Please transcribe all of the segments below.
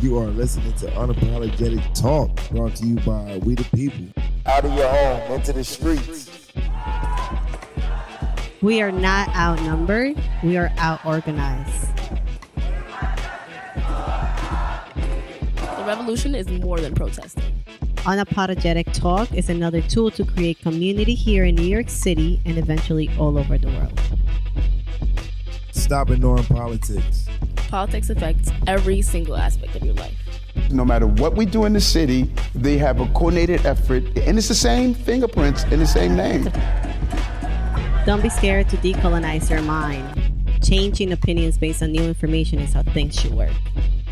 You are listening to Unapologetic Talk, brought to you by We the People. Out of your home, into the streets. We are not outnumbered, we are out organized. The revolution is more than protesting. Unapologetic Talk is another tool to create community here in New York City and eventually all over the world. Stop ignoring politics. Politics affects every single aspect of your life. No matter what we do in the city, they have a coordinated effort, and it's the same fingerprints and the same name. Don't be scared to decolonize your mind. Changing opinions based on new information is how things should work.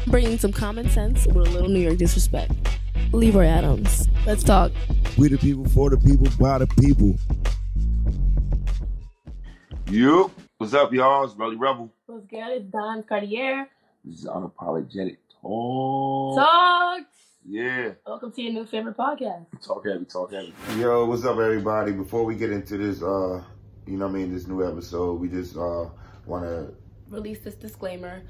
Bringing some common sense with a little New York disrespect. Leroy Adams. Let's talk. We the people, for the people, by the people. Yup. What's up, y'all? It's Relly Rebel. What's good? It's Don Cartier. This is Unapologetic Talk. Talks. Yeah. Welcome to your new favorite podcast. Talk heavy, talk heavy. Yo, what's up, everybody? Before we get into this, uh, you know what I mean, this new episode, we just uh want to Release this disclaimer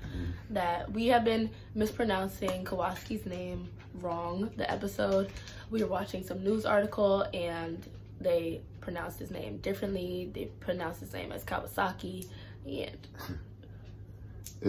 that we have been mispronouncing Kawaski's name wrong. The episode we were watching some news article and they pronounced his name differently. They pronounced his name as Kawasaki, and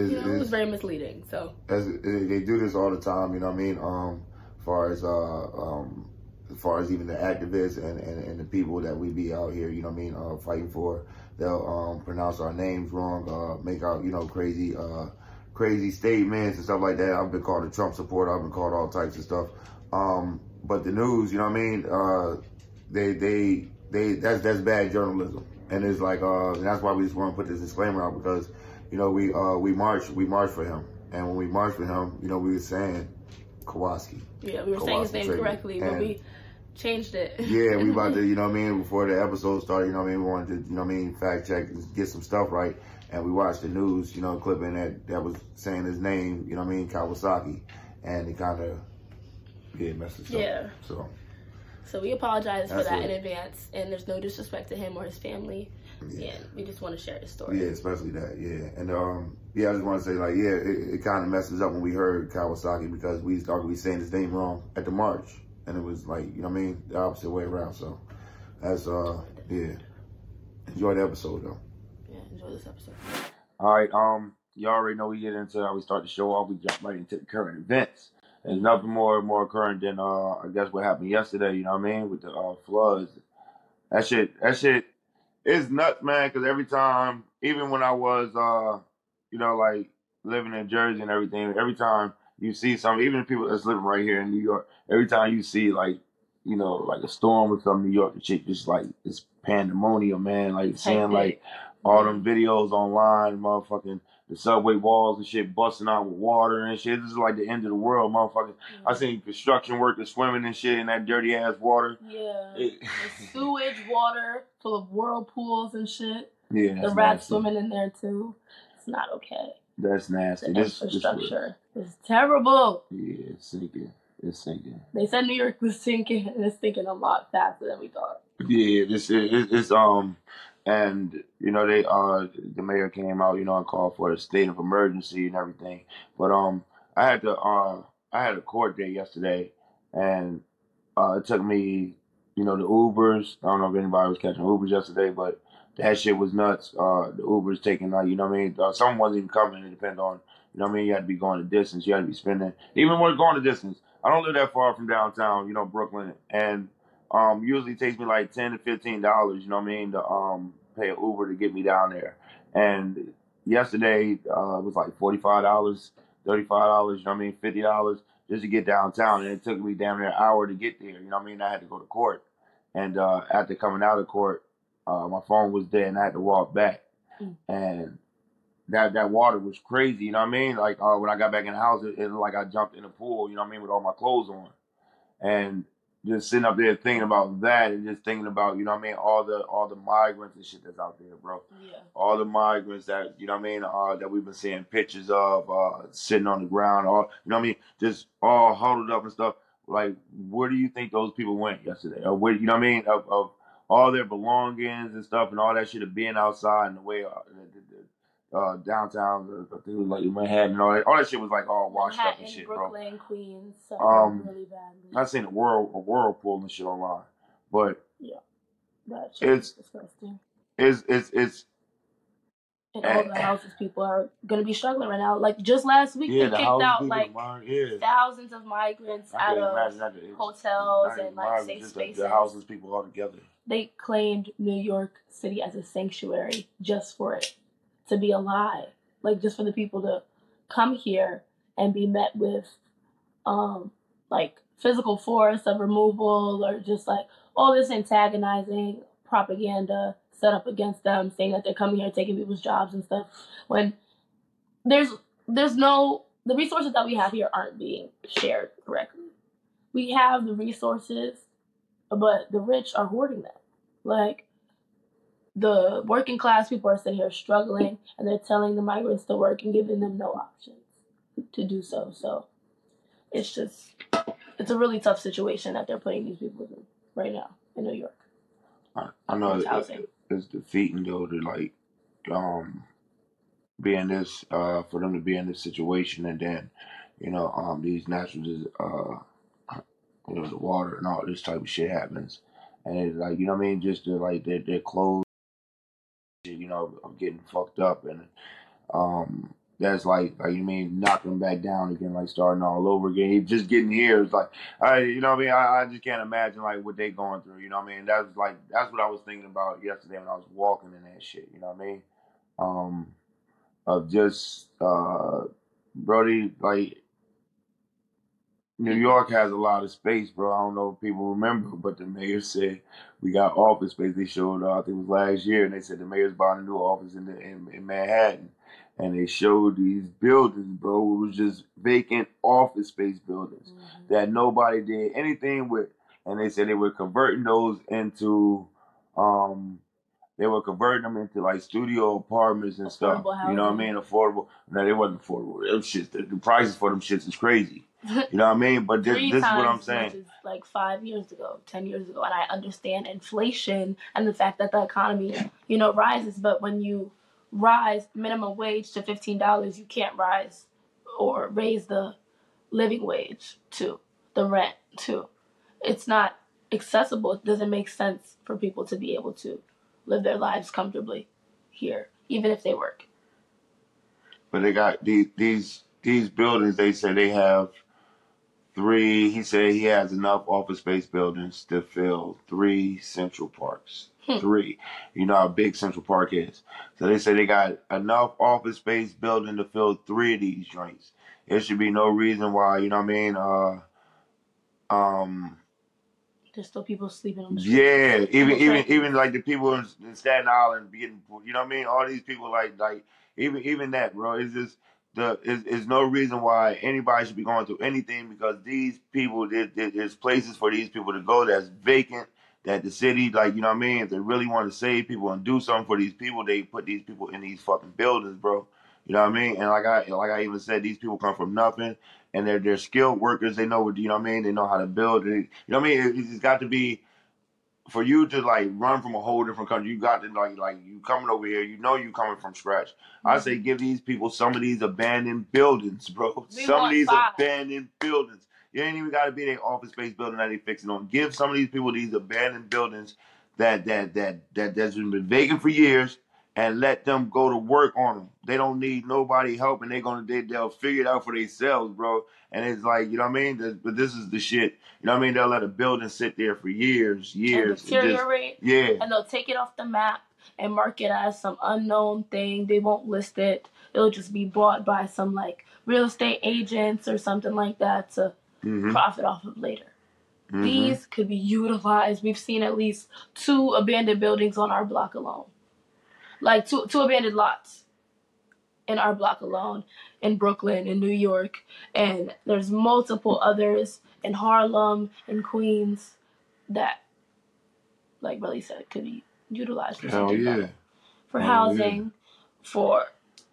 you know, it was very misleading. So as they do this all the time, you know what I mean? Um, as far as uh, um, as far as even the activists and, and, and the people that we be out here, you know what I mean, uh, fighting for, they'll um, pronounce our names wrong, uh, make out you know crazy uh, crazy statements and stuff like that. I've been called a Trump supporter. I've been called all types of stuff. Um, but the news, you know what I mean? Uh, they they they that's that's bad journalism, and it's like uh, and that's why we just want to put this disclaimer out because you know we uh, we march we march for him, and when we marched for him, you know we were saying Kawaski. yeah, we were saying his name correctly, but we changed it. Yeah, we about to, you know what I mean, before the episode started, you know what I mean, we wanted to, you know what I mean, fact check, and get some stuff right. And we watched the news, you know, clipping that that was saying his name, you know what I mean, Kawasaki. And it kind of, yeah, messed us Yeah. up. So, So we apologize for that it. in advance, and there's no disrespect to him or his family. Yeah. And we just want to share the story. Yeah, especially that, yeah. And, um, yeah, I just want to say, like, yeah, it, it kind of messes up when we heard Kawasaki because we started we saying his name wrong at the march. And it was like, you know what I mean, the opposite way around. So, that's, uh, yeah. Enjoy the episode, though. Yeah, enjoy this episode. All right. Um, y'all already know we get into how we start the show off. We jump right into the current events. There's nothing more more current than uh, I guess what happened yesterday. You know what I mean with the uh, floods. That shit. That shit is nuts, man. Because every time, even when I was, uh, you know, like living in Jersey and everything, every time you see something, even people that's living right here in New York, every time you see like, you know, like a storm or something, New York, shit just like it's pandemonium, man. Like seeing like all them videos online, motherfucking the subway walls and shit busting out with water and shit. This is like the end of the world, motherfucker. I seen construction workers swimming and shit in that dirty ass water. Yeah. It- sewage water full of whirlpools and shit. yeah, The rats nasty. swimming in there too. It's not okay. That's nasty. The This, this infrastructure is terrible. yeah, it's sinking. It's sinking. They said New York was sinking, and it's sinking a lot faster than we thought. Yeah, this is it, it's um, and you know they uh the mayor came out, you know, and called for a state of emergency and everything. But um, I had to uh I had a court date yesterday, and uh it took me, you know, the Ubers. I don't know if anybody was catching Ubers yesterday, but that shit was nuts. Uh, the Ubers taking like you know what I mean. Uh, someone wasn't even coming. It depends on you know what I mean. You had to be going a distance. You had to be spending even when going a distance. I don't live that far from downtown, you know, Brooklyn, and um, usually takes me like ten to fifteen dollars, you know what I mean, to um pay an Uber to get me down there. And yesterday uh, it was like forty five dollars, thirty five dollars, you know what I mean, fifty dollars just to get downtown, and it took me damn near an hour to get there. You know what I mean? I had to go to court, and uh, after coming out of court, uh, my phone was dead, and I had to walk back, Mm. and that that water was crazy. You know what I mean? Like uh, when I got back in the house, it, it like I jumped in a pool. You know what I mean? With all my clothes on, and just sitting up there thinking about that, and just thinking about you know what I mean all the all the migrants and shit that's out there, bro. Yeah. All the migrants that you know what I mean uh, that we've been seeing pictures of uh, sitting on the ground, all you know what I mean, just all huddled up and stuff. Like, where do you think those people went yesterday? Or where you know what I mean of, of all their belongings and stuff and all that shit of being outside and the way uh, uh, downtown, I think it was like Manhattan, and all that. All that shit was like all washed up and shit, bro. Brooklyn, Queens, so Um, really badly. I seen a world a whirlpool and shit online, but yeah, That shit it's is disgusting. it's it's it's And all the houses people are gonna be struggling right now. Like just last week, yeah they the kicked out like the mind, yeah. thousands of migrants out of that. Hotels and like safe like spaces. the houses people all together. They claimed New York City as a sanctuary just for it to be alive, like just for the people to come here and be met with, um, like physical force of removal or just like all this antagonizing propaganda set up against them, saying that they're coming here taking people's jobs and stuff. When there's there's no the resources that we have here aren't being shared correctly. We have the resources, but the rich are hoarding them. Like the working class people are sitting here struggling, and they're telling the migrants to work and giving them no options to do so. So it's just it's a really tough situation that they're putting these people in right now in New York. I, I know With it, it's defeating though to like um be in this uh for them to be in this situation and then you know um these natural uh you know the water and all this type of shit happens and it's like you know what I mean just like their their clothes you know are getting fucked up. And um that's like like you mean knocking back down again like starting all over again. Just getting here. Is like I you know what I mean? I, I just can't imagine like what they going through you know what I mean? That's like that's what I was thinking about yesterday when I was walking in that shit you know what I mean? Um of just uh Brody like New York has a lot of space, bro. I don't know if people remember, but the mayor said we got office space. They showed, uh, I think it was last year, and they said the mayor's buying a new office in, the, in in Manhattan, and they showed these buildings, bro. It was just vacant office space buildings that nobody did anything with, and they said they were converting those into, um, they were converting them into like studio apartments and stuff. Affordable You know what I mean? Affordable. No, they wasn't affordable. Them shits, the, the prices for them shits is crazy. You know what I mean? But this, this is what I'm saying. like five years ago, ten years ago, and I understand inflation and the fact that the economy, you know, rises. But when you rise minimum wage to fifteen dollars, you can't rise or raise the living wage to the rent too. It's not accessible. It doesn't make sense for people to be able to live their lives comfortably here, even if they work. But they got these these these buildings. They say they have three. He said he has enough office space buildings to fill three Central Parks. Hmm. Three. You know how big Central Park is. So they say they got enough office space building to fill three of these joints. There should be no reason why. You know what I mean? Uh, um. There's still people sleeping on the street. Yeah, even even like- even like the people in, in Staten Island getting, you know what I mean? All these people like like even even that, bro. It's just the is is no reason why anybody should be going through anything because these people there, there- there's places for these people to go that's vacant. That the city, like you know what I mean, if they really want to save people and do something for these people, they put these people in these fucking buildings, bro. You know what I mean? And like I like I even said, these people come from nothing, and they're they're skilled workers. They know what you know what I mean. They know how to build. They, you know what I mean? It, it's got to be for you to like run from a whole different country, you got to like like you coming over here, you know you coming from scratch. I mm-hmm. say give these people some of these abandoned buildings, bro. We some of these five. abandoned buildings. You ain't even gotta be their office space building that they fixing on. Give some of these people these abandoned buildings that that that that that's been vacant for years and let them go to work on them. They don't need nobody helping. They're gonna they, they'll figure it out for themselves, bro. And it's like you know what I mean. But this is the shit. You know what I mean? They'll let a building sit there for years, and years. and just- deteriorate yeah. and they'll take it off the map and mark it as some unknown thing. They won't list it. It'll just be bought by some like real estate agents or something like that to hmm profit off of later. hmm These could be utilized. We've seen at least two abandoned buildings on our block alone. Like two two abandoned lots in our block alone in Brooklyn, in New York, and there's multiple others in Harlem, in Queens that like Billy said could be utilized for Hell something yeah. better. For Hell yeah. housing, for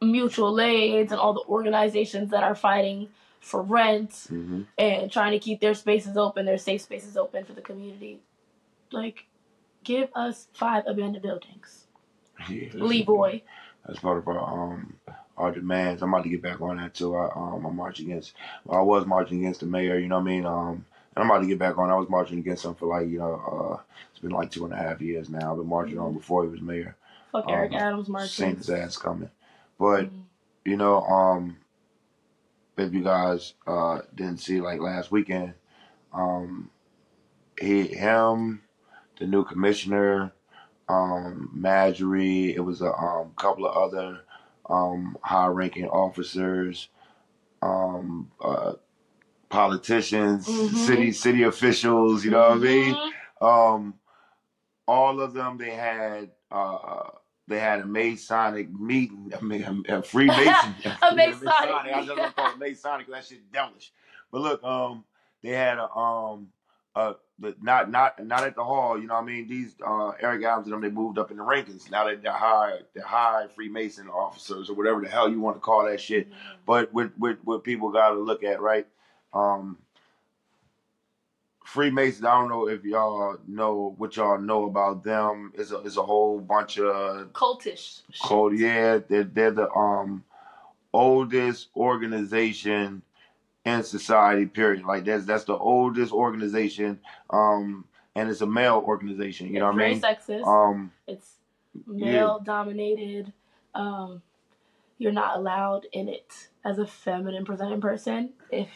mutual aids and all the organizations that are fighting for rent hmm and trying to keep their spaces open, their safe spaces open for the community. Like, give us five abandoned buildings. Yeah, that's Lee Boy. as part of our um our demands. I'm about to get back on that too. I um I'm marching against. Well, I was marching against the mayor. You know what I mean? Um, and I'm about to get back on. I was marching against him for like you know uh it's been like two and a half years now. I've been marching on before he was mayor. Fuck Eric Um, Adams Seen marching. his ass coming, but Mhm. you know um if you guys uh didn't see like last weekend um he him the new commissioner um Marjorie it was a um couple of other um high ranking officers um uh politicians Mhm. city city officials you know what I mean Mhm. um all of them they had uh they had a Masonic meeting, I mean, a, a Freemason, A Masonic I just to call it Masonic that shit devilish. But look, um, they had a um, uh, but not not not at the hall. You know, what I mean, these uh, Eric Adams and them, they moved up in the rankings. Now that they're high, they're high Freemason officers or whatever the hell you want to call that shit. But with what what people got to look at, right? Um, Freemasons. I don't know if y'all know what y'all know about them. Is a is a whole bunch of Cultish. shit. Yeah, they're they're the um oldest organization in society. Period. Like that's that's the oldest organization. Um, and it's a male organization. You know what I very mean? sexist. Um, it's male dominated. Um, you're not allowed in it as a feminine presenting person, if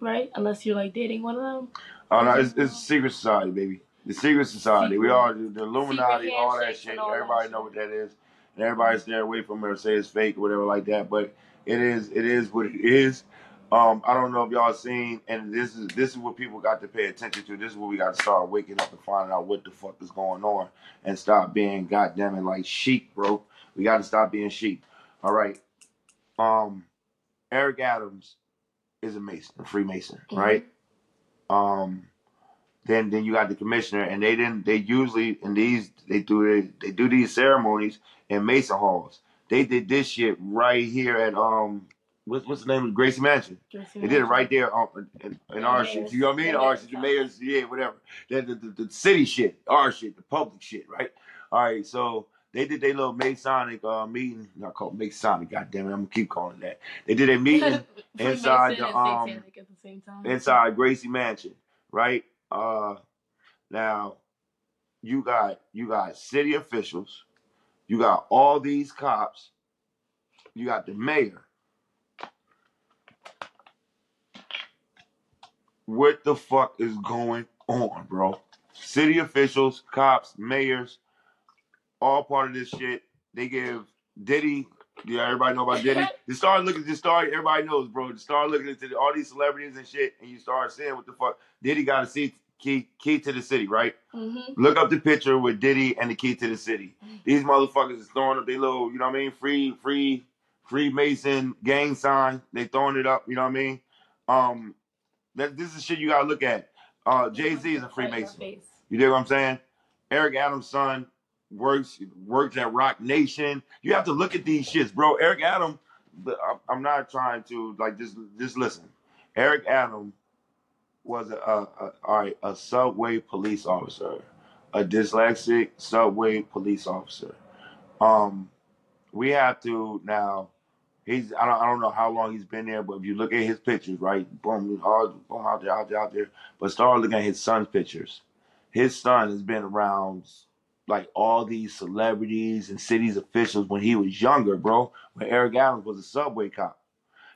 right, unless you're like dating one of them. Oh no, it's, it's secret society, baby. The secret society. We Secret- all the Illuminati, all that shit. and all that Everybody shit. know what that is, and everybody stay away from it or say it's fake or whatever like that. But it is, it is what it is. Um, I don't know if y'all seen, and this is this is what people got to pay attention to. This is what we got to start waking up and finding out what the fuck is going on, and stop being goddamn it like sheep, bro. We got to stop being sheep. All right. Um, Eric Adams is a Mason, a Freemason, Mhm. right? Um, then then you got the commissioner, and they didn't. They usually in these they do they, they do these ceremonies in Mason halls. They did this shit right here at um what's what's the name of Gracie Mansion? They did it right there on, in, in our shit. You know what I mean? Our shit, the mayor's, yeah, whatever. The, the, the, the city shit, our shit, the public shit, right? All right, so they did their little Masonic uh, meeting. Not called Masonic, goddamn it, I'm gonna keep calling it that. They did a meeting inside the, um, at the same time. inside Gracie Mansion, right? Uh, now you got you got city officials, you got all these cops, you got the mayor. What the fuck is going on, bro? City officials, cops, mayors, all part of this shit. They give Diddy. Yeah, everybody know about Diddy. You start looking, just start. Everybody knows, bro. Just start looking into all these celebrities and shit, and you start seeing what the fuck Diddy got a seat, key, key to the city, right? hmm Look up the picture with Diddy and the key to the city. These motherfuckers is throwing up their little, you know what I mean? Free, free, Freemason gang sign. They throwing it up, you know what I mean? Um, that this is shit you gotta look at. Uh, Jay Z is a Freemason. You dig what I'm saying? Eric Adams' son works works at Roc Nation. You have to look at these shits, bro. Eric Adam, I'm- not trying to like just just listen. Eric Adam was a, a, a all right a subway police officer, a dyslexic subway police officer. Um, we have to now. He's I don't I don't know how long he's been there, but if you look at his pictures, right, boom, all boom out there, out there, out there. But start looking at his son's pictures. His son has been around like all these celebrities and cities officials when he was younger, bro. When Eric Adams was a subway cop.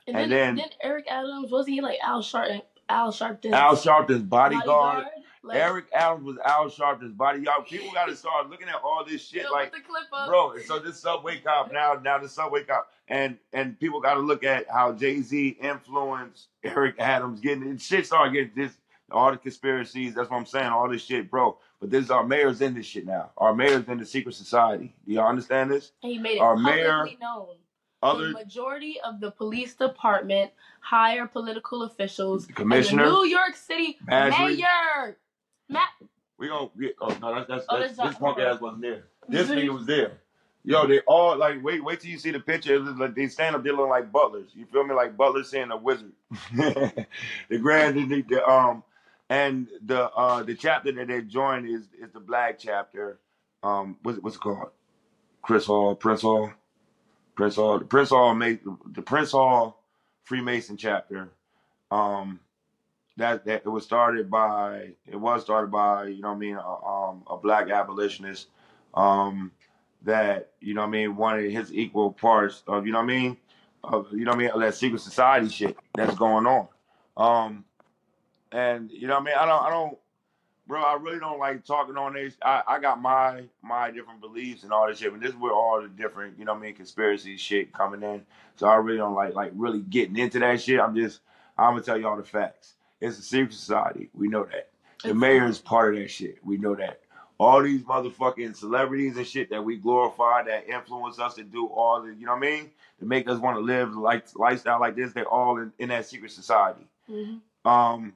And, And then, then- then Eric Adams wasn't he like Al Sharpton? Al Sharpton's Al Sharpton's bodyguard. Like, Eric Adams was Al Sharpton's body. Y'all, people got to start looking at all this shit. Like, put the clip up. bro, so this subway cop now, now the subway cop, and and people got to look at how Jay Z influenced Eric Adams getting it. Shit started getting this. All the conspiracies. That's what I'm saying. All this shit, bro. But this our mayor's in this shit now. Our mayor's in the secret society. Do y'all understand this? And he made it Our publicly mayor- known. Other the majority of the police department hire political officials. The commissioner, and New York City mayor. Matt, We gonna we, oh no that's that's, Oh, that's that's this punk ass wasn't there. This nigga was there. Yo, they all like wait wait till you see the picture. It was like they stand up there looking like butlers. You feel me? Like butlers seeing a wizard. the grand the, the um and the uh the chapter that they joined is is the black chapter. Um what's it, what's it called? Chris Hall, Prince Hall. Prince Hall, the Prince Hall, Ma- the Prince Hall Freemason chapter. Um, that that it was started by it was started by you know what I mean a, um, a black abolitionist um, that you know what I mean wanted his equal parts of you know what I mean of you know what I mean of that secret society shit that's going on. Um, and you know what I mean I don't I don't bro I really don't like talking on this. I, I got my my different beliefs and all this shit, and this is where all the different you know what I mean conspiracy shit coming in. So I really don't like like really getting into that shit. I'm just I'm gonna tell you all the facts. It's a secret society. We know that. The mayor is part of that shit. We know that. All these motherfucking celebrities and shit that we glorify that influence us to do all the, you know what I mean? To make us want to live like lifestyle like this, they're all in, in that secret society. Mhm. Um,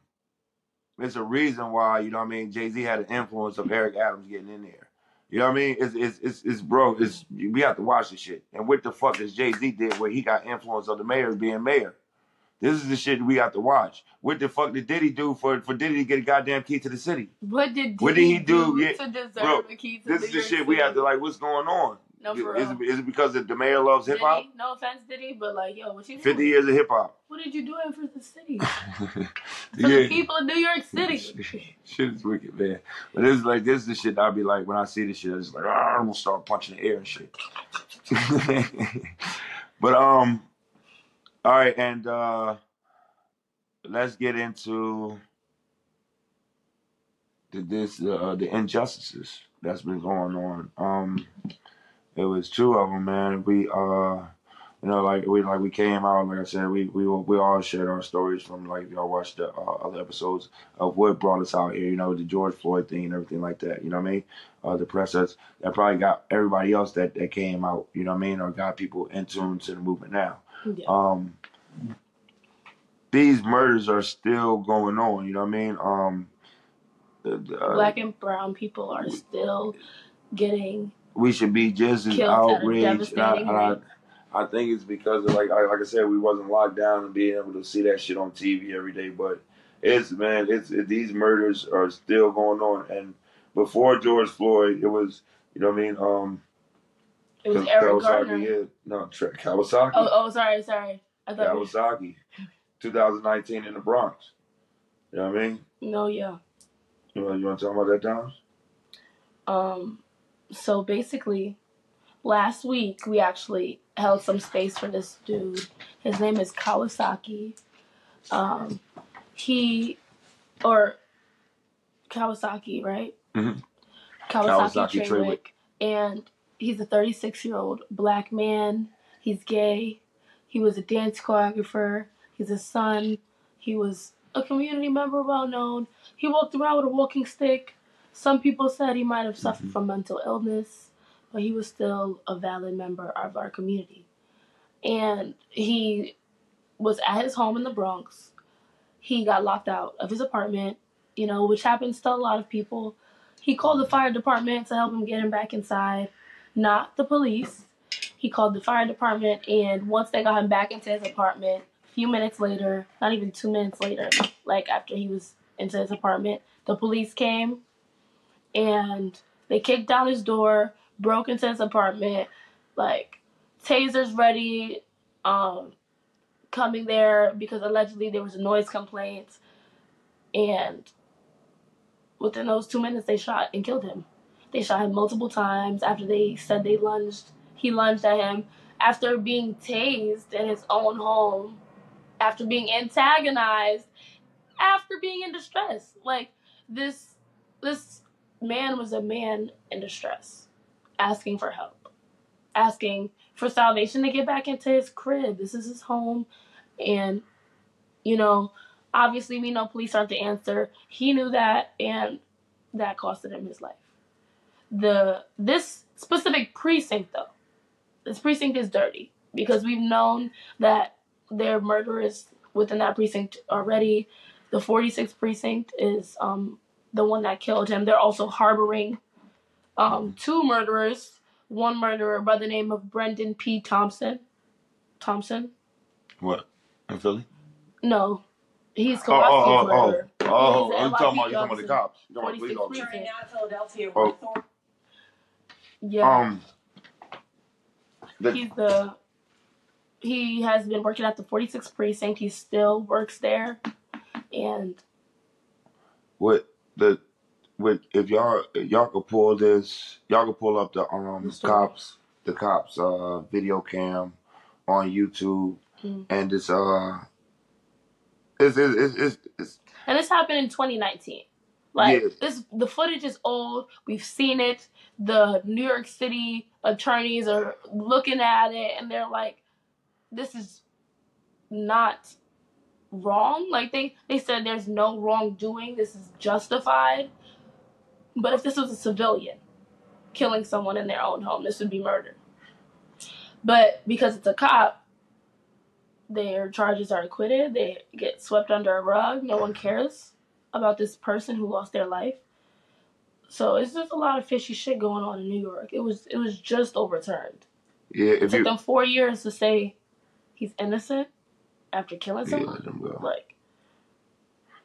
there's a reason why, you know what I mean, Jay Z had an influence of Eric Adams getting in there. You know what I mean? It's it's it's, it's bro, it's we have to watch this shit. And what the fuck does Jay Z did where he got influence of the mayor being mayor? This is the shit we have to watch. What the fuck did Diddy do for for Diddy to get a goddamn key to the city? What did What did he do? to deserve bro, a key to This New is the shit we have to like. What's going on? No, for Is real. it, is it because the mayor loves hip hop? No offense, Diddy, but like, yo, what you doing? Fifty years of hip hop. What did you do for the city? For yeah. the people of New York City. shit is wicked, man. But this is like this is the shit I'll be like when I see this shit, I just like "Ah," I'm gonna start punching the air and shit. but um, all right, and uh let's get into the this uh, the injustices that's been going on. Um, it was two of them, man. We uh. You know, like we like we came out, like I said, we we we all shared our stories from like y'all watched the uh, other episodes of what brought us out here. You know, the George Floyd thing and everything like that. You know what I mean? Uh, the press that's that probably got everybody else that that came out. You know what I mean? Or got people in tune to the movement now. Yeah. Um, these murders are still going on. You know what I mean? Um, uh, Black and brown people are still getting we should be just as killed at a outraged. I, I. I think it's because of like I, like I said, we wasn't locked down and being able to see that shit on TV every day. But it's man, it's it, these murders are still going on. And before George Floyd, it was you know what I mean. Um, It was Eric Kawasaki, Garner. yeah, no, Tra- Kawasaki, Oh, oh, sorry, sorry. I thought. Kawasaki, 2019 in the Bronx. You know what I mean? No, yeah. You want you want to talk about that, Tom? Um, so basically, last week we actually held some space for this dude. His name is Kawasaki. Um, he or Kawasaki, right? Mhm. Kawasaki, Kawasaki Trawick, and he's a 36 year old black man. He's gay. He was a dance choreographer. He's a son. He was a community member, well known. He walked around with a walking stick. Some people said he might have suffered from mental illness, but he was still a valid member of our community. And he was at his home in the Bronx. He got locked out of his apartment, you know, which happens to a lot of people. He called the fire department to help him get him back inside, not the police. He called the fire department, and once they got him back into his apartment, a few minutes later, not even two minutes later, like after he was into his apartment, the police came and they kicked down his door, broke into his apartment, like tasers ready, um, coming there because allegedly there was a noise complaint, and within those two minutes they shot and killed him. They shot him multiple times after they said they lunged. He lunged at him after being tased in his own home, after being antagonized, after being in distress. Like this, this man was a man in distress, asking for help, asking for salvation to get back into his crib. This is his home, and you know, obviously we know police aren't the answer. He knew that, and that costed him his life. The this specific precinct though, this precinct is dirty because we've known that there are murderers within that precinct already. The 46th precinct is um, the one that killed him. They're also harboring um, two murderers. One murderer by the name of Brendan P. Thompson. Thompson? What in Philly? No, he's Oh, oh, oh, oh, murderer. oh! He's You a talking about NYPD you talking about the cops? You talking about the police officers? precinct. Right now, Philadelphia. Oh. Yeah, Um, the, he's the he has been working at the 46th precinct. He still works there, and What the what if y'all y'all could pull this y'all could pull up the um The cops the cops uh video cam on YouTube Mhm. and it's uh it's it's it's, it's, it's and this happened in 2019. Like Yeah. this, the footage is old. We've seen it. The New York City attorneys are looking at it, and they're like, "This is not wrong." Like they they said, "There's no wrongdoing. This is justified." But if this was a civilian killing someone in their own home, this would be murder. But because it's a cop, their charges are acquitted. They get swept under a rug. No one cares about this person who lost their life. So it's just a lot of fishy shit going on in New York. It was it was just overturned. yeah It took you them four years to say he's innocent after killing yeah, someone. go. Like,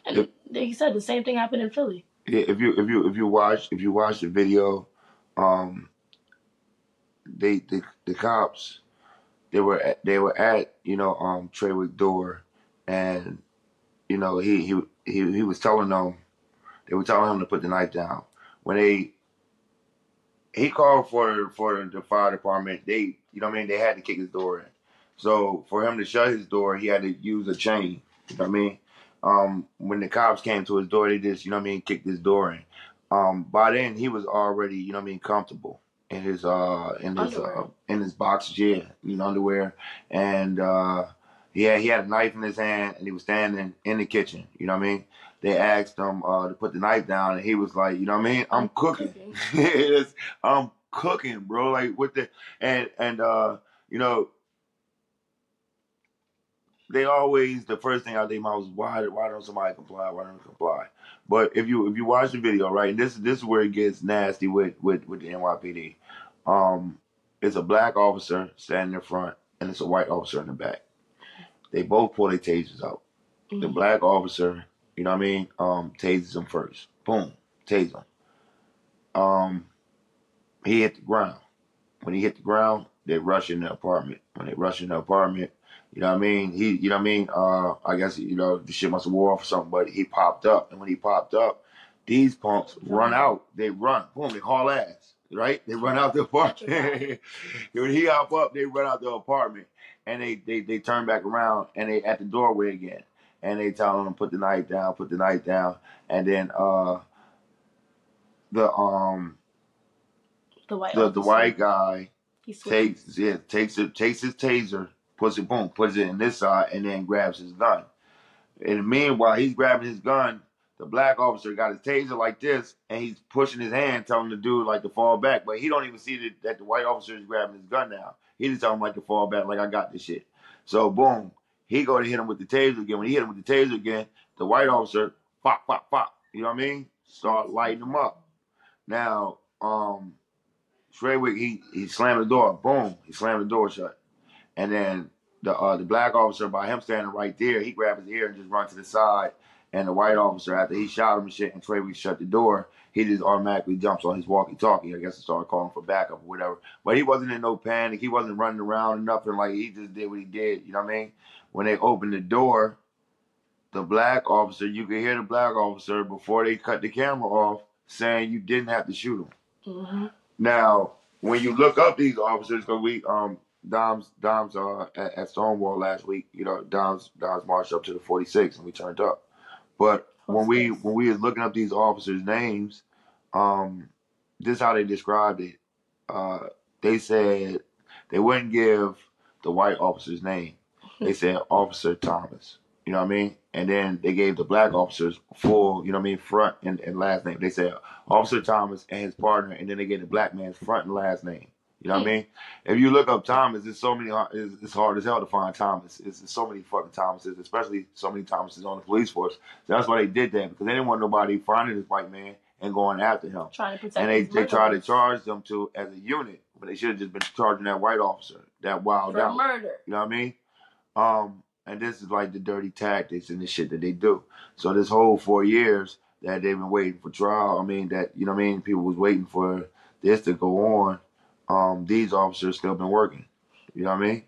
and Yep. he said the same thing happened in Philly. Yeah, if you if you if you watch if you watch the video, um, they the the cops, they were at, they were at you know um Trawick door, and you know he he he he was telling them, they were telling him to put the knife down. When they he called for for the fire department, they you know what I mean they had to kick his door in. So for him to shut his door, he had to use a chain. You know what I mean? um, when the cops came to his door, they just, you know what I mean, kicked his door in. Um, by then he was already, you know what I mean, comfortable in his uh in his Underwear. uh in his boxes, yeah, you know, underwear. And uh had he had a knife in his hand and he was standing in the kitchen, you know what I mean? They asked him uh to put the knife down and he was like, you know what I mean? I'm I'm cooking. I'm cooking, bro. Like what the and and uh you know they always the first thing out of their mouth is why why don't somebody comply? Why don't they comply? But if you if you watch the video, right, and this this is where it gets nasty with with with the NYPD. Um, it's a black officer standing in front, and it's a white officer in the back. They both pull their tasers out. The Mhm. black officer, you know what I mean, um, tases him first. Boom, tase him. Um, he hit the ground. When he hit the ground, they rush in the apartment. When they rush in the apartment, you know what I mean? He, you know what I mean? Uh, I guess you know the shit must have wore off or something, but he popped up, and when he popped up, these punks run out. They run, boom, they haul ass, right? They run out the apartment. when he hop up, they run out the apartment, and they they they turn back around, and they at the doorway again, and they tell him put the knife down, put the knife down, and then uh, the um The white the the white guy takes yeah takes it takes his taser, puts it boom, puts it in this side, and then grabs his gun. And meanwhile, he's grabbing his gun. The black officer got his taser like this, and he's pushing his hand, telling the dude like to fall back. But he don't even see that, that the white officer is grabbing his gun now. He just tell him like to fall back, like I got this shit. So boom, he go to hit him with the taser again. When he hit him with the taser again, the white officer pop pop pop. You know what I mean? Start lighting him up. Now, um, Trawick, he he slammed the door. Boom, he slammed the door shut. And then the uh, the black officer, by him standing right there, he grabbed his ear and just run to the side. And the white officer, after he shot him and shit, and Trawick shut the door, he just automatically jumps on his walkie-talkie. I guess and started calling for backup or whatever. But he wasn't in no panic. He wasn't running around or nothing. Like he just did what he did. You know what I mean? When they opened the door, the black officer, you could hear the black officer before they cut the camera off saying you didn't have to shoot him. hmm Now, when you look up these officers, because we um Dom's Dom's uh at, at Stonewall last week, you know Dom's Dom's marched up to the 46 and we turned up. But when we when we was looking up these officers' names, um, this is how they described it. Uh, they said they wouldn't give the white officer's name. They said Officer Thomas. You know what I mean? And then they gave the black officers full, you know what I mean, front and, and last name. They said Officer Thomas and his partner, and then they gave the black man's front and last name. You know what I hmm. mean? If you look up Thomas, it's so many. Uh, it's, it's hard as hell to find Thomas. It's, it's so many fucking Thomases, especially so many Thomases on the police force. So that's why they did that because they didn't want nobody finding this white man and going after him. Trying to protect. And they they tried to charge them to as a unit, but they should have just been charging that white officer, that wild out. murder. You know what I mean? Um, and this is like the dirty tactics and the shit that they do. So this whole four years that they've been waiting for trial, I mean that you know what I mean, people was waiting for this to go on. Um, these officers still been working. You know what I mean?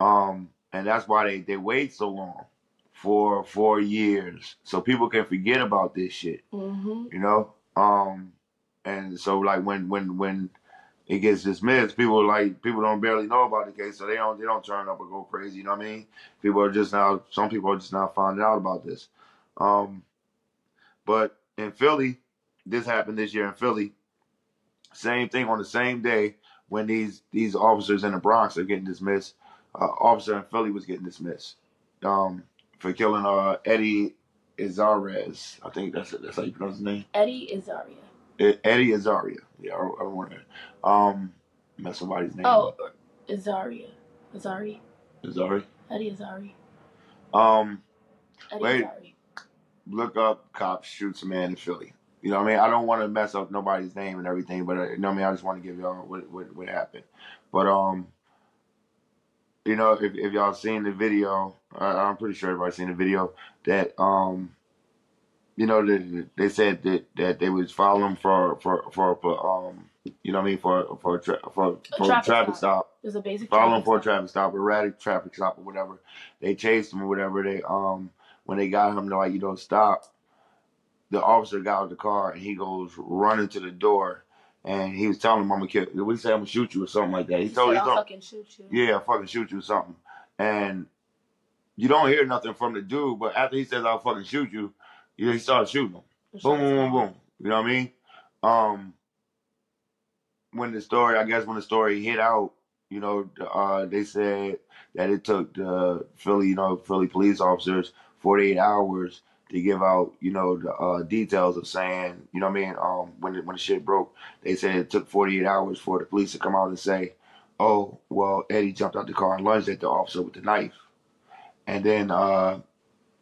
Um, and that's why they they wait so long for four years so people can forget about this shit. hmm You know. Um, and so like when when when it gets dismissed, people like people don't barely know about the case, so they don't they don't turn up or go crazy. You know what I mean? People are just now some people are just now finding out about this. Um, but in Philly, this happened this year in Philly. Same thing on the same day when these these officers in the Bronx are getting dismissed. Uh, officer in Philly was getting dismissed um, for killing uh, Eddie Izarez. I think that's that's how you pronounce his name. Eddie Azaria. E- Eddie Azaria. Yeah, I, don't- I want to um mess somebody's name. Oh, up. Azaria. Azari. Azari. Eddie Azari. Um, Eddie Wait. Azari. look up cops shoots a man in Philly. You know what I mean? I don't want to mess up nobody's name and everything, but uh, you know what I mean? I just want to give y'all what, what what happened. But um, you know, if if y'all seen the video, uh, I'm pretty sure everybody's seen the video that um, you know, they, they said that that they was following for for for, for um, you know what I mean, for for tra- for for a traffic traffic stop. stop. A basic following traffic for a stop. traffic stop, erratic traffic stop or whatever. They chased him or whatever. They um when they got him, they're like, you know, stop. The officer got out of the car and he goes running to the door and he was telling him, I'm gonna kill you. He say, I'm gonna shoot you or something like that. He He told said, I'll told fucking shoot you. yeah, I'll fucking shoot you or something. And you don't hear nothing from the dude, but after he says I'll fucking shoot you, you know, he started shooting him. The Boom, boom, boom, boom. You know what I mean? Um, when the story, I guess, when the story hit out, you know, uh, they said that it took the Philly, you know, Philly police officers 48 hours to give out, you know, the uh, details of saying, you know what I mean? Um, when the, when the shit broke, they said it took 48 hours for the police to come out and say, oh, well, Eddie jumped out the car and lunged at the officer with the knife. And then, uh,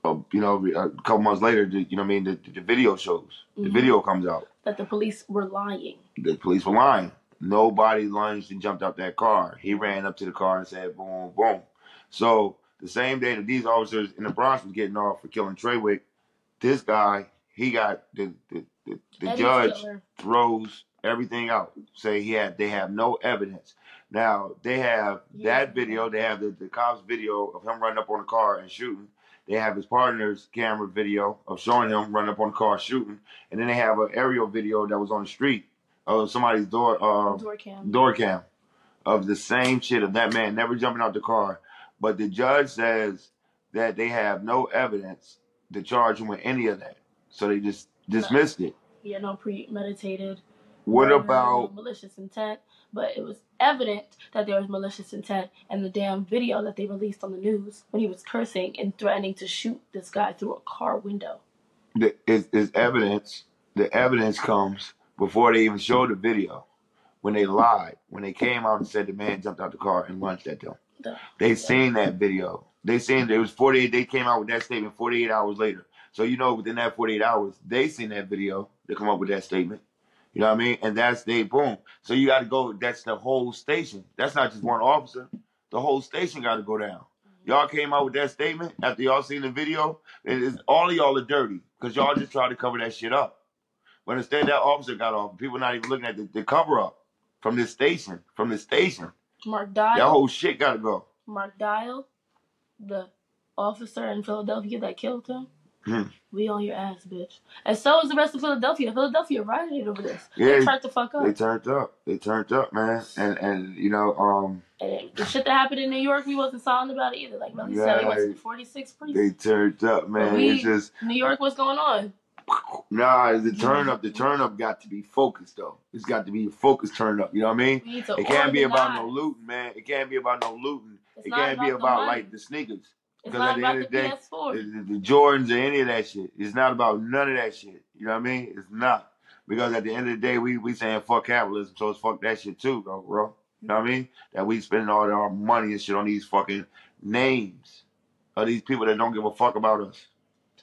you know, a couple months later, the, you know what I mean? The, the video shows, the Mhm. video comes out That the police were lying. the police were lying. Nobody lunged and jumped out that car. He ran up to the car and said, boom, boom. So the same day that these officers in the Bronx was getting off for killing Trawick, this guy, he got the the, the, the judge killer. throws everything out. Say he had they have no evidence. Now they have Yeah. that video, they have the, the cops video of him running up on the car and shooting. They have his partner's camera video of showing him running up on the car shooting. And then they have an aerial video that was on the street of somebody's door uh, Door cam. door cam of the same shit of that man never jumping out the car. But the judge says that they have no evidence to charge him with any of that. So they just dismissed it. He had no premeditated. What about malicious intent? But it was evident that there was malicious intent in the damn video that they released on the news when he was cursing and threatening to shoot this guy through a car window. the is, is evidence? The evidence comes before they even showed the video. When they lied, when they came out and said the man jumped out the car and lunged at them. The- They seen that video. They seen it was 48. They came out with that statement 48 hours later. So you know, within that 48 hours, they seen that video They come up with that statement. You know what I mean? And that's they boom. So you got to go. That's the whole station. That's not just one officer. The whole station got to go down. Y'all came out with that statement after y'all seen the video. It is all of y'all are dirty because y'all just tried to cover that shit up. But instead, that officer got off. People not even looking at the, the cover up from this station. From the station, Mark Dial. that whole shit got to go. Mark Dial, the officer in Philadelphia that killed him. Hmm. We on your ass, bitch. And so is the rest of Philadelphia. Philadelphia rioted over this. Yeah, They tried to fuck up. They turned up. They turned up, man. And and you know, um, And the shit that happened in New York, we wasn't silent about it either. Like Melly said, we went to the 46 they turned up, man. we- it's just New York, what's going on? nah. The turn up, the turn up got to be focused though. It's got to be a focused turn up. You know what I mean? We need to It can't be about no looting, man. It can't be about no looting. It's it can't be about the about like the sneakers, It's not at the about end the of the day, PS4. the, the, Jordans or any of that shit. It's not about none of that shit. You know what I mean? It's not because at the end of the day, we we saying fuck capitalism, so it's fuck that shit too, bro. bro. You know what I mean? That we spending all our money and shit on these fucking names of these people that don't give a fuck about us.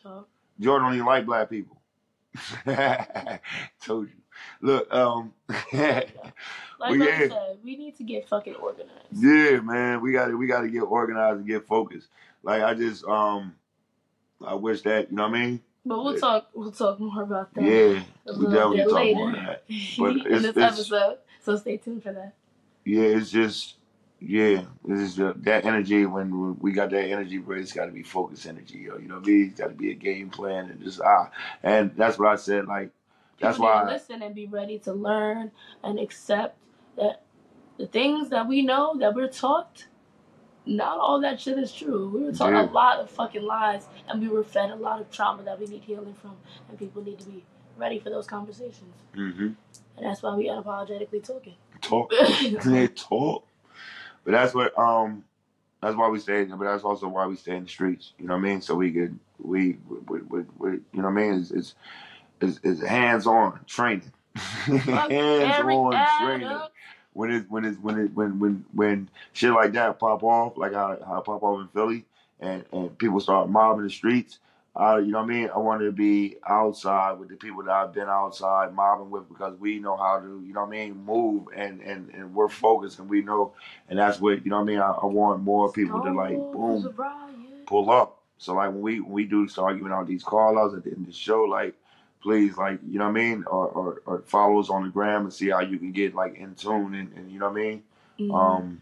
So, Jordan even like black people. Told you. Look, um, like Well, yeah. said, we need to get fucking organized. yeah, man, we got to we got to get organized and get focused. Like I just um, I wish that you know what I mean. But we'll talk. We'll talk more about that. Yeah, a we little definitely talk later more of that. But in it's- this episode. So stay tuned for that. Yeah, it's just yeah, this is the, that energy. When we got that energy, bro, it's got to be focused energy, yo. You know what I mean? It's got to be a game plan and just ah, and that's what I said. Like that's why. listen and be ready to learn and accept that the things that we know that we're taught, not all that shit is true. We were taught Yeah. a lot of fucking lies, and we were fed a lot of trauma that we need healing from, and people need to be ready for those conversations. Mm-hmm. And that's why we unapologetically talking. Talk. they talk. But that's what um that's why we stay but that's also why we stay in the streets. You know what I mean? So we could we we, we, we you know what I mean? It's it's, it's, it's hands on training. hands on training. When it when it when it when when when shit like that pop off, like how, how it pop off in Philly and, and people start mobbing the streets, uh, you know what I mean? I wanted to be outside with the people that I've been outside mobbing with because we know how to, you know what I mean, move and, and, and we're focused and we know, and that's what, you know what I mean? I, I want more people to like, boom, pull up. So like when we when we do start giving out these call outs at the end of the show, like please like you know what I mean, or, or, or follow us on the gram and see how you can get like in tune and, and you know what I mean. Mhm. Um,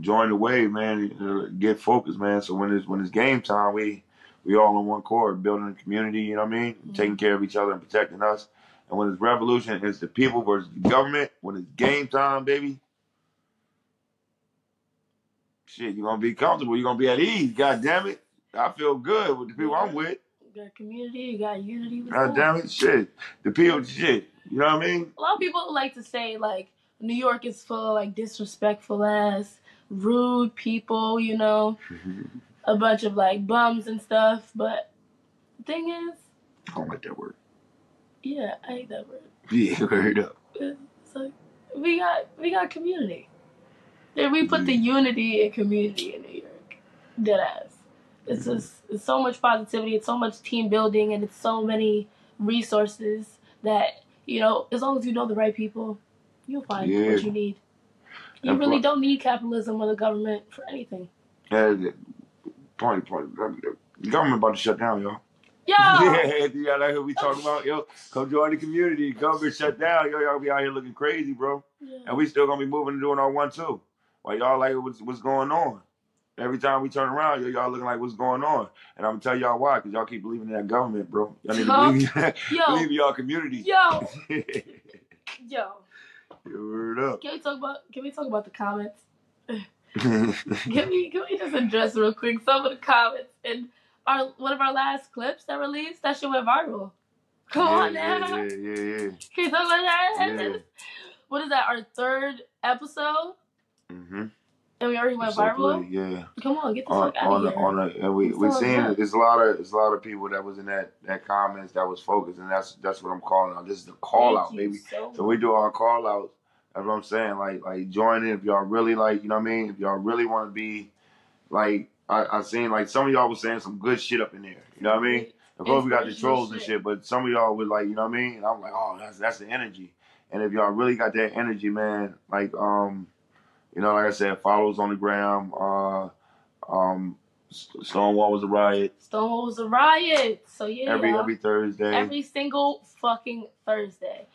join the wave, man. Get focused, man. So when it's when it's game time, we we all on one chord, building a community. You know what I mean? Mhm. Taking care of each other and protecting us. And when it's revolution, it's the people versus the government. When it's game time, baby. Shit, you're gonna be comfortable. You're gonna be at ease. God damn it. I feel good with the people I'm with. Got community, you got unity. with God damn it. Shit. The people, shit. You know what I mean? A lot of people like to say like New York is full of like disrespectful ass, rude people, you know, mm-hmm. a bunch of like bums and stuff. But the thing is, I don't like that word. yeah, I hate that word. Yeah, word up. It's like we got we got community. Then we put the unity and community in New York. Dead ass. It's just it's so much positivity, it's so much team building, and it's so many resources that you know. As long as you know the right people, you'll find Yeah. what you need. You And really don't need capitalism or the government for anything. Yeah, party, party. The government about to shut down, y'all. Yo, Yeah, you got out here we talking about, yo, come join the community. Government shut down, yo, y'all be out here looking crazy, bro. And we still gonna be moving and doing our one too. While y'all like what's what's going on. Every time we turn around, y'all looking like what's going on. And I'm gonna tell y'all why, because y'all keep believing in that government, bro. Y'all need to believe, Yo. believe in y'all community. yo, yo. Word up. Can we talk about? Can we talk about the comments? Can we can we just address real quick some of the comments and our one of our last clips that released that shit went viral. Come on yeah, now. Yeah, yeah, yeah. Can you talk about that? Yeah. What is that? Our third episode, Mm-hmm. And we already went viral. yeah. Come on, get the on, fuck out on, of the, here. on the, and we we upset. there's a lot of there's a lot of people that was in that that comments that was focused, and that's that's what I'm calling out. This is the call Thank out, baby. So So we do our call outs. That's what I'm saying. Like like join in if y'all really like you know what I mean. If y'all really want to be like I I seen like some of y'all was saying some good shit up in there. You know what I mean? Of course we got the trolls and shit. shit, but some of y'all was like you know what I mean. And I'm like oh that's that's the energy. And if y'all really got that energy, man, like um, you know, like I said, follows on the gram. Uh, um, Stonewall was a riot Stonewall was a riot. So yeah, every every Thursday. every single fucking Thursday.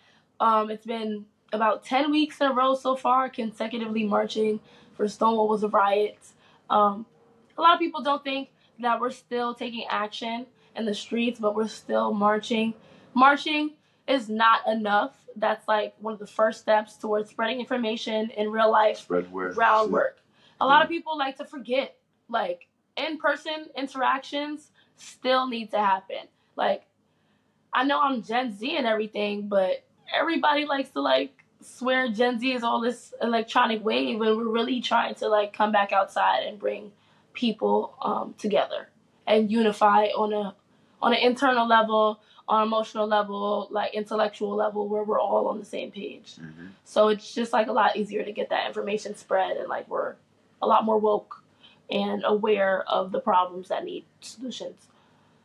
Um, it's been about ten weeks in a row so far, consecutively marching for Stonewall was a riot. Um, a lot of people don't think that we're still taking action in the streets, but we're still marching. Marching is not enough. That's like one of the first steps towards spreading information in real life Spread groundwork. A lot of people like to forget, like in person interactions still need to happen. Like, I know I'm Gen Z and everything, but everybody likes to like swear Gen Z is all this electronic wave, and we're really trying to like come back outside and bring people um, together and unify on a on an internal level, on emotional level, like intellectual level, where we're all on the same page. Mhm. So it's just like a lot easier to get that information spread and like we're a lot more woke and aware of the problems that need solutions.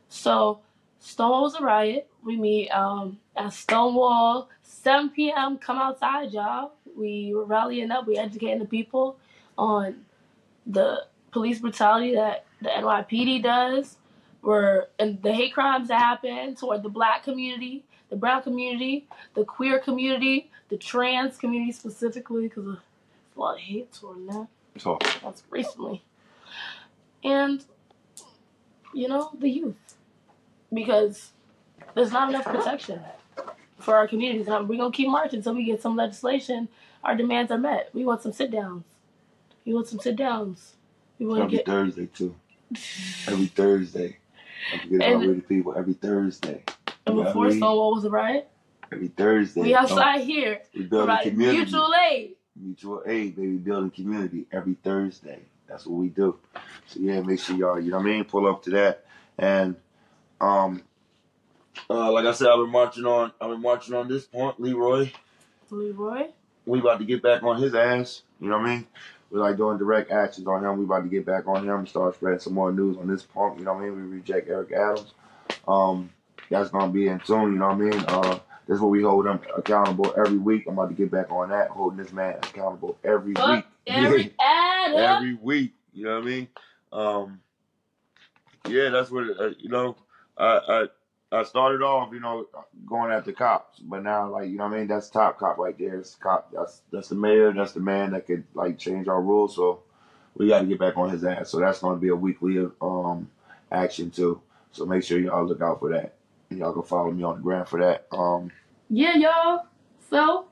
So Stonewall was a riot. We meet um, at Stonewall, 7 p.m. Come outside, y'all. We were rallying up. We educating the people on the police brutality that the NYPD does, were and the hate crimes that happen toward the black community, the brown community, the queer community, the trans community specifically, because a lot of hate toward that. So That's recently. And, you know, the youth. Because there's not enough protection for our communities. And we're going to keep marching until we get some legislation. Our demands are met. We want some sit downs. We want some sit downs. We want to every get. Thursday too. Every Thursday. I forget about And- people. Every Thursday. And Yeah, before we- Stonewall was a riot, Every Thursday. we outside here we building providing community. mutual aid. Mutual aid, baby, building community every Thursday. That's what we do. So yeah, make sure y'all, you know what I mean, pull up to that. And um uh like I said, I've been marching on I've been marching on this point, Leroy. Leroy. We about to get back on his ass. You know what I mean? We're like doing direct actions on him. We about to get back on him, and start spreading some more news on this punk, you know what I mean? We reject Eric Adams. Um that's gonna be in tune, you know what I mean? Uh this is what we hold him accountable every week. I'm about to get back on that, holding this man accountable every Fuck week. every every week. You know what I mean? Um, yeah, that's what it, uh, you know. I, I I started off, you know, going after cops, but now, like, you know what I mean? That's top cop right there. It's cop. That's that's the mayor. That's the man that could like change our rules. So we got to get back on his ass. So that's going to be a weekly um action too. So make sure y'all look out for that. Y'all can follow me on the gram for that. Um, Yeah, y'all. So,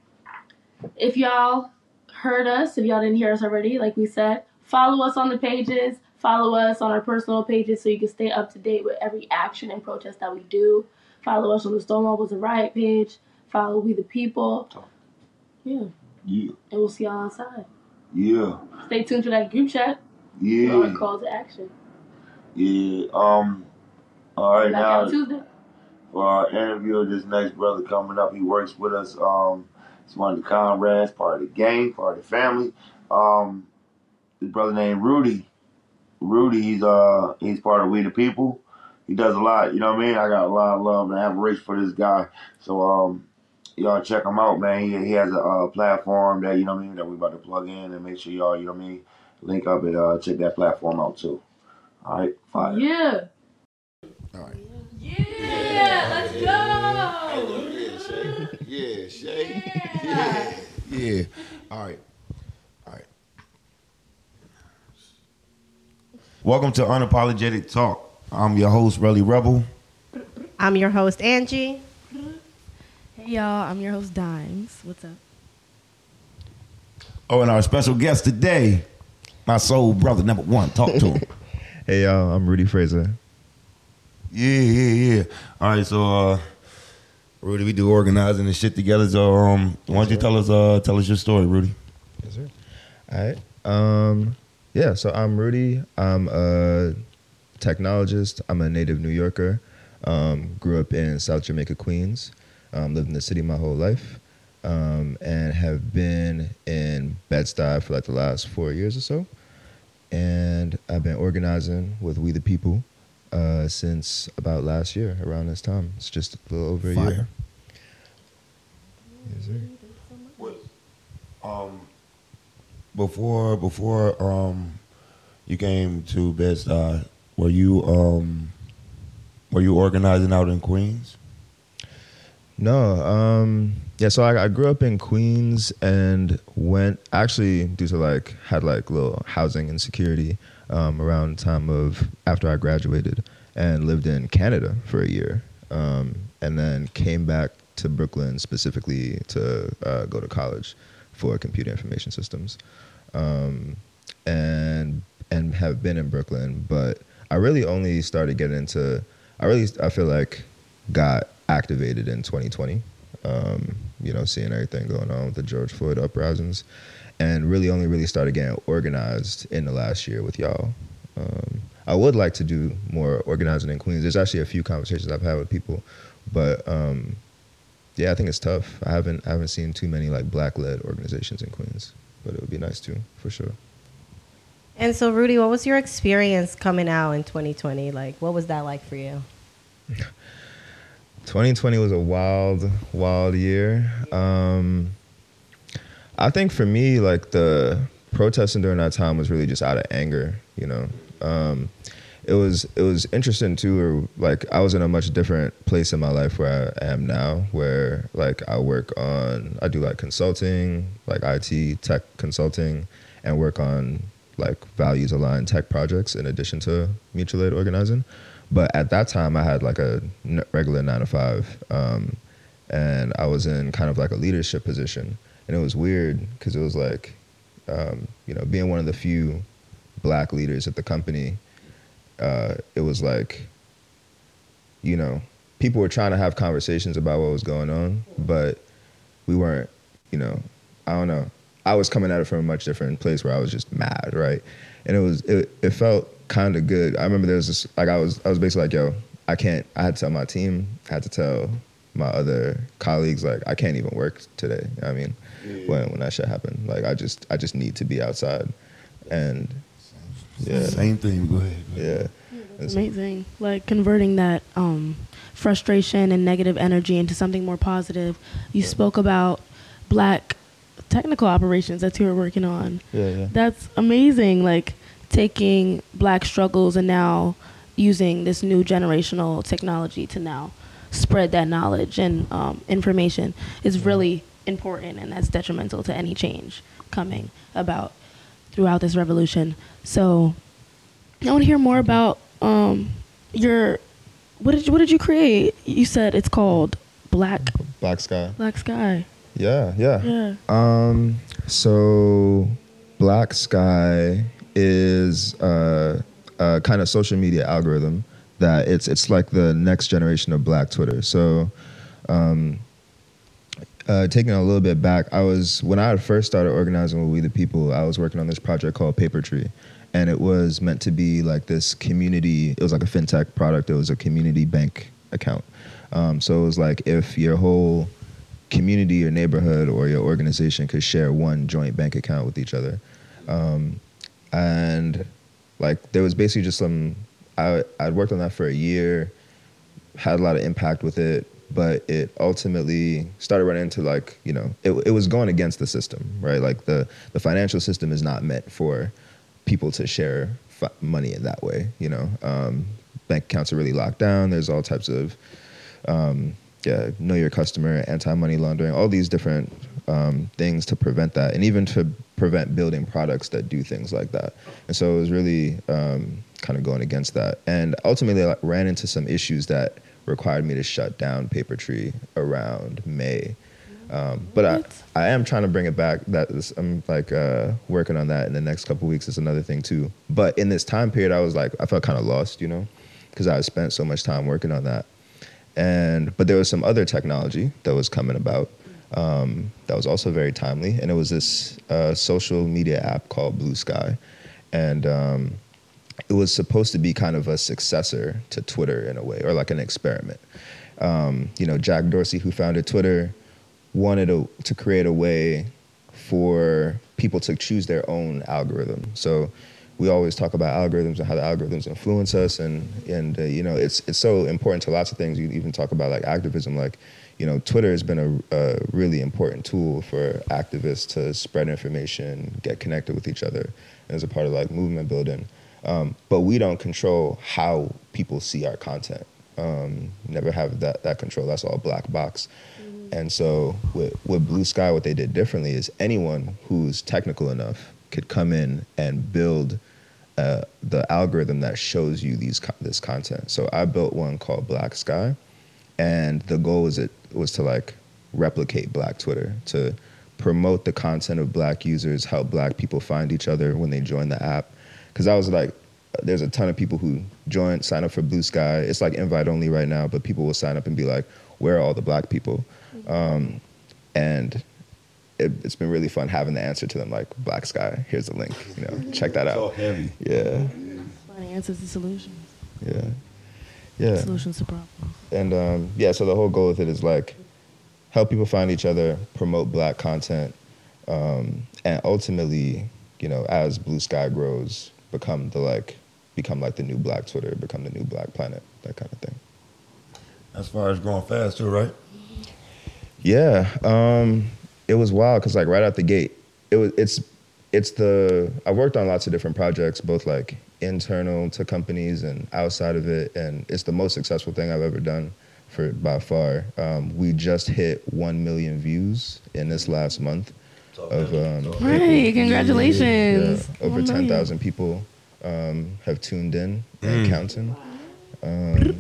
if y'all heard us, if y'all didn't hear us already, like we said, follow us on the pages. Follow us on our personal pages so you can stay up to date with every action and protest that we do. Follow us on the Stonewall was a riot page. Follow We the People. Yeah, yeah, and we'll see y'all outside. yeah, Stay tuned for that group chat yeah, our call to action. yeah. Um, all right Back now. Tuesday. for our interview of this next brother coming up. He works with us. Um, he's one of the comrades, part of the gang, part of the family. Um, his brother named Rudy. Rudy, he's uh he's part of We the People. He does a lot, you know what I mean? I got a lot of love and admiration for this guy. So um y'all check him out, man. He, he has a uh, platform that, you know what I mean, that we about to plug in and make sure y'all, you know what I mean, link up and uh check that platform out too. All right, fire. Yeah. All right. Yeah, let's go. Yeah, Shay. Yeah, Shay. Yeah. Yeah. All right. All right. Welcome to Unapologetic Talk. I'm your host, Relly Rebel. I'm your host, Angie. Hey y'all, I'm your host Dimez. What's up? Oh, and our special guest today, my soul brother number one. Talk to him. Hey y'all, I'm Rudy Fraser. yeah, yeah, yeah. All right, so uh, Rudy, we do organizing and shit together. So um, why don't you tell us uh tell us your story, Rudy? Yes, sir. All right. Um, yeah, so I'm Rudy. I'm a technologist. I'm a native New Yorker. Um, grew up in South Jamaica, Queens. Um, lived in the city my whole life. Um, and have been in Bed-Stuy for like the last four years or so. And I've been organizing with We the People uh, since about last year, around this time. It's just a little over a Fire. year. Yes, sir. What um before before um you came to Bed Stuy, were you um were you organizing out in Queens? No, um, yeah. So I, I grew up in Queens and went actually due to like had like little housing insecurity um, around the time of after I graduated and lived in Canada for a year, um, and then came back to Brooklyn specifically to uh, go to college for computer information systems, um, and and have been in Brooklyn, but I really only started getting into. I really I feel like got activated in 2020. Um, you know, seeing everything going on with the George Floyd uprisings, and really only really started getting organized in the last year with y'all. Um, I would like to do more organizing in Queens. There's actually a few conversations I've had with people, but um, yeah, I think it's tough. I haven't I haven't seen too many like black led organizations in Queens, but it would be nice too, for sure. And so, Rudy, what was your experience coming out in 2020? Like, what was that like for you? 2020 was a wild, wild year. Um, I think for me, like the protesting during that time was really just out of anger. You know, um, it was it was interesting too. Or like I was in a much different place in my life where I am now, where like I work on, I do like consulting, like IT tech consulting, and work on like values aligned tech projects in addition to mutual aid organizing. But at that time, I had like a regular nine to five, um, and I was in kind of like a leadership position, and it was weird because it was like, um, you know, being one of the few black leaders at the company, uh, it was like, you know, people were trying to have conversations about what was going on, but we weren't, you know, I don't know. I was coming at it from a much different place where I was just mad, right? And it was it, it felt kind of good. I remember there was this like I was I was basically like, yo, I can't. I had to tell my team, I had to tell my other colleagues like I can't even work today. I mean, when when that shit happened, like I just I just need to be outside, and yeah, Same thing. Go ahead. Go ahead. yeah. It's amazing. Like converting that um, frustration and negative energy into something more positive. You spoke about black technical operations that you were working on. Yeah, yeah. That's amazing. Like taking black struggles and now using this new generational technology to now spread that knowledge and um, information is really important and that's detrimental to any change coming about throughout this revolution. So I want to hear more about um, your what did you, what did you create? You said it's called Black Black Sky. Black Sky. Yeah, yeah. Yeah. Um, so Black Sky is uh, a kind of social media algorithm that it's it's like the next generation of Black Twitter. So, um, uh, taking a little bit back, I was when I first started organizing with We the People, I was working on this project called Paper Tree, and it was meant to be like this community. It was like a fintech product. It was a community bank account. Um, so it was like if your whole community or neighborhood or your organization could share one joint bank account with each other. Um, and like there was basically just some I I'd worked on that for a year, had a lot of impact with it, but it ultimately started running into like, you know, it it was going against the system, right? Like the the financial system is not meant for people to share money in that way, you know. Um, bank accounts are really locked down. There's all types of um, yeah, know your customer, anti-money laundering, all these different um, things to prevent that, and even to prevent building products that do things like that. And so it was really um, kind of going against that, and ultimately I ran into some issues that required me to shut down Paper Tree around May. Um, but I, I am trying to bring it back. That is, I'm like uh, working on that in the next couple weeks. Is another thing too. But in this time period, I was like, I felt kind of lost, you know, because I had spent so much time working on that and but there was some other technology that was coming about um, that was also very timely, and it was this uh, social media app called Blue Sky, and um, it was supposed to be kind of a successor to Twitter in a way, or like an experiment. Um, you know, Jack Dorsey, who founded Twitter, wanted a, to create a way for people to choose their own algorithm. So we always talk about algorithms and how the algorithms influence us, and and uh, you know it's it's so important to lots of things. You even talk about like activism, like you know Twitter has been a, a really important tool for activists to spread information, get connected with each other, and as a part of like movement building. Um, but we don't control how people see our content. Um, never have that that control. That's all black box. And so with, with Blue Sky, what they did differently is anyone who's technical enough could come in and build uh, the algorithm that shows you these this content. So I built one called Black Sky, and the goal was it was to like replicate Black Twitter to promote the content of Black users, help Black people find each other when they join the app. Because I was like, there's a ton of people who join, sign up for Blue Sky. It's like invite only right now, but people will sign up and be like, where are all the Black people? Um, and it, it's been really fun having the answer to them like black sky here's the link you know check that It's all out heavy. yeah Finding answers to solutions. yeah yeah Solutions to problems. and um, yeah so the whole goal with it is like help people find each other promote black content um, and ultimately you know as blue sky grows become the like become like the new black twitter become the new black planet that kind of thing As far as growing fast too, right? Yeah, um, it was wild because like right out the gate, it was it's it's the I worked on lots of different projects, both like internal to companies and outside of it, and it's the most successful thing I've ever done for by far. Um, we just hit one million views in this last month. Of um, Right, congratulations. yeah, over One million. ten thousand people um, have tuned in and counting. Um,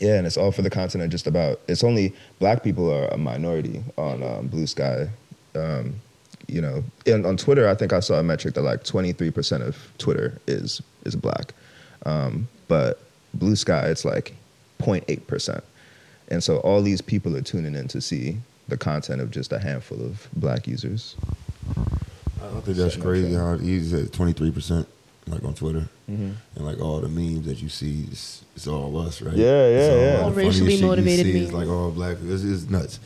yeah, and it's all for the content of just about. It's only black people are a minority on um, Blue Sky. Um, you know, and on Twitter, I think I saw a metric that like twenty three percent of Twitter is is black, um, but Blue Sky it's like 0.8 percent, and so all these people are tuning in to see the content of just a handful of black users. I don't think that's crazy trend. how he said twenty three percent like on Twitter. And like all the memes that you see, it's, it's all us, right? Yeah, yeah, It's all yeah. the All racially shit you motivated see is memes. like all black people. It's, it's nuts.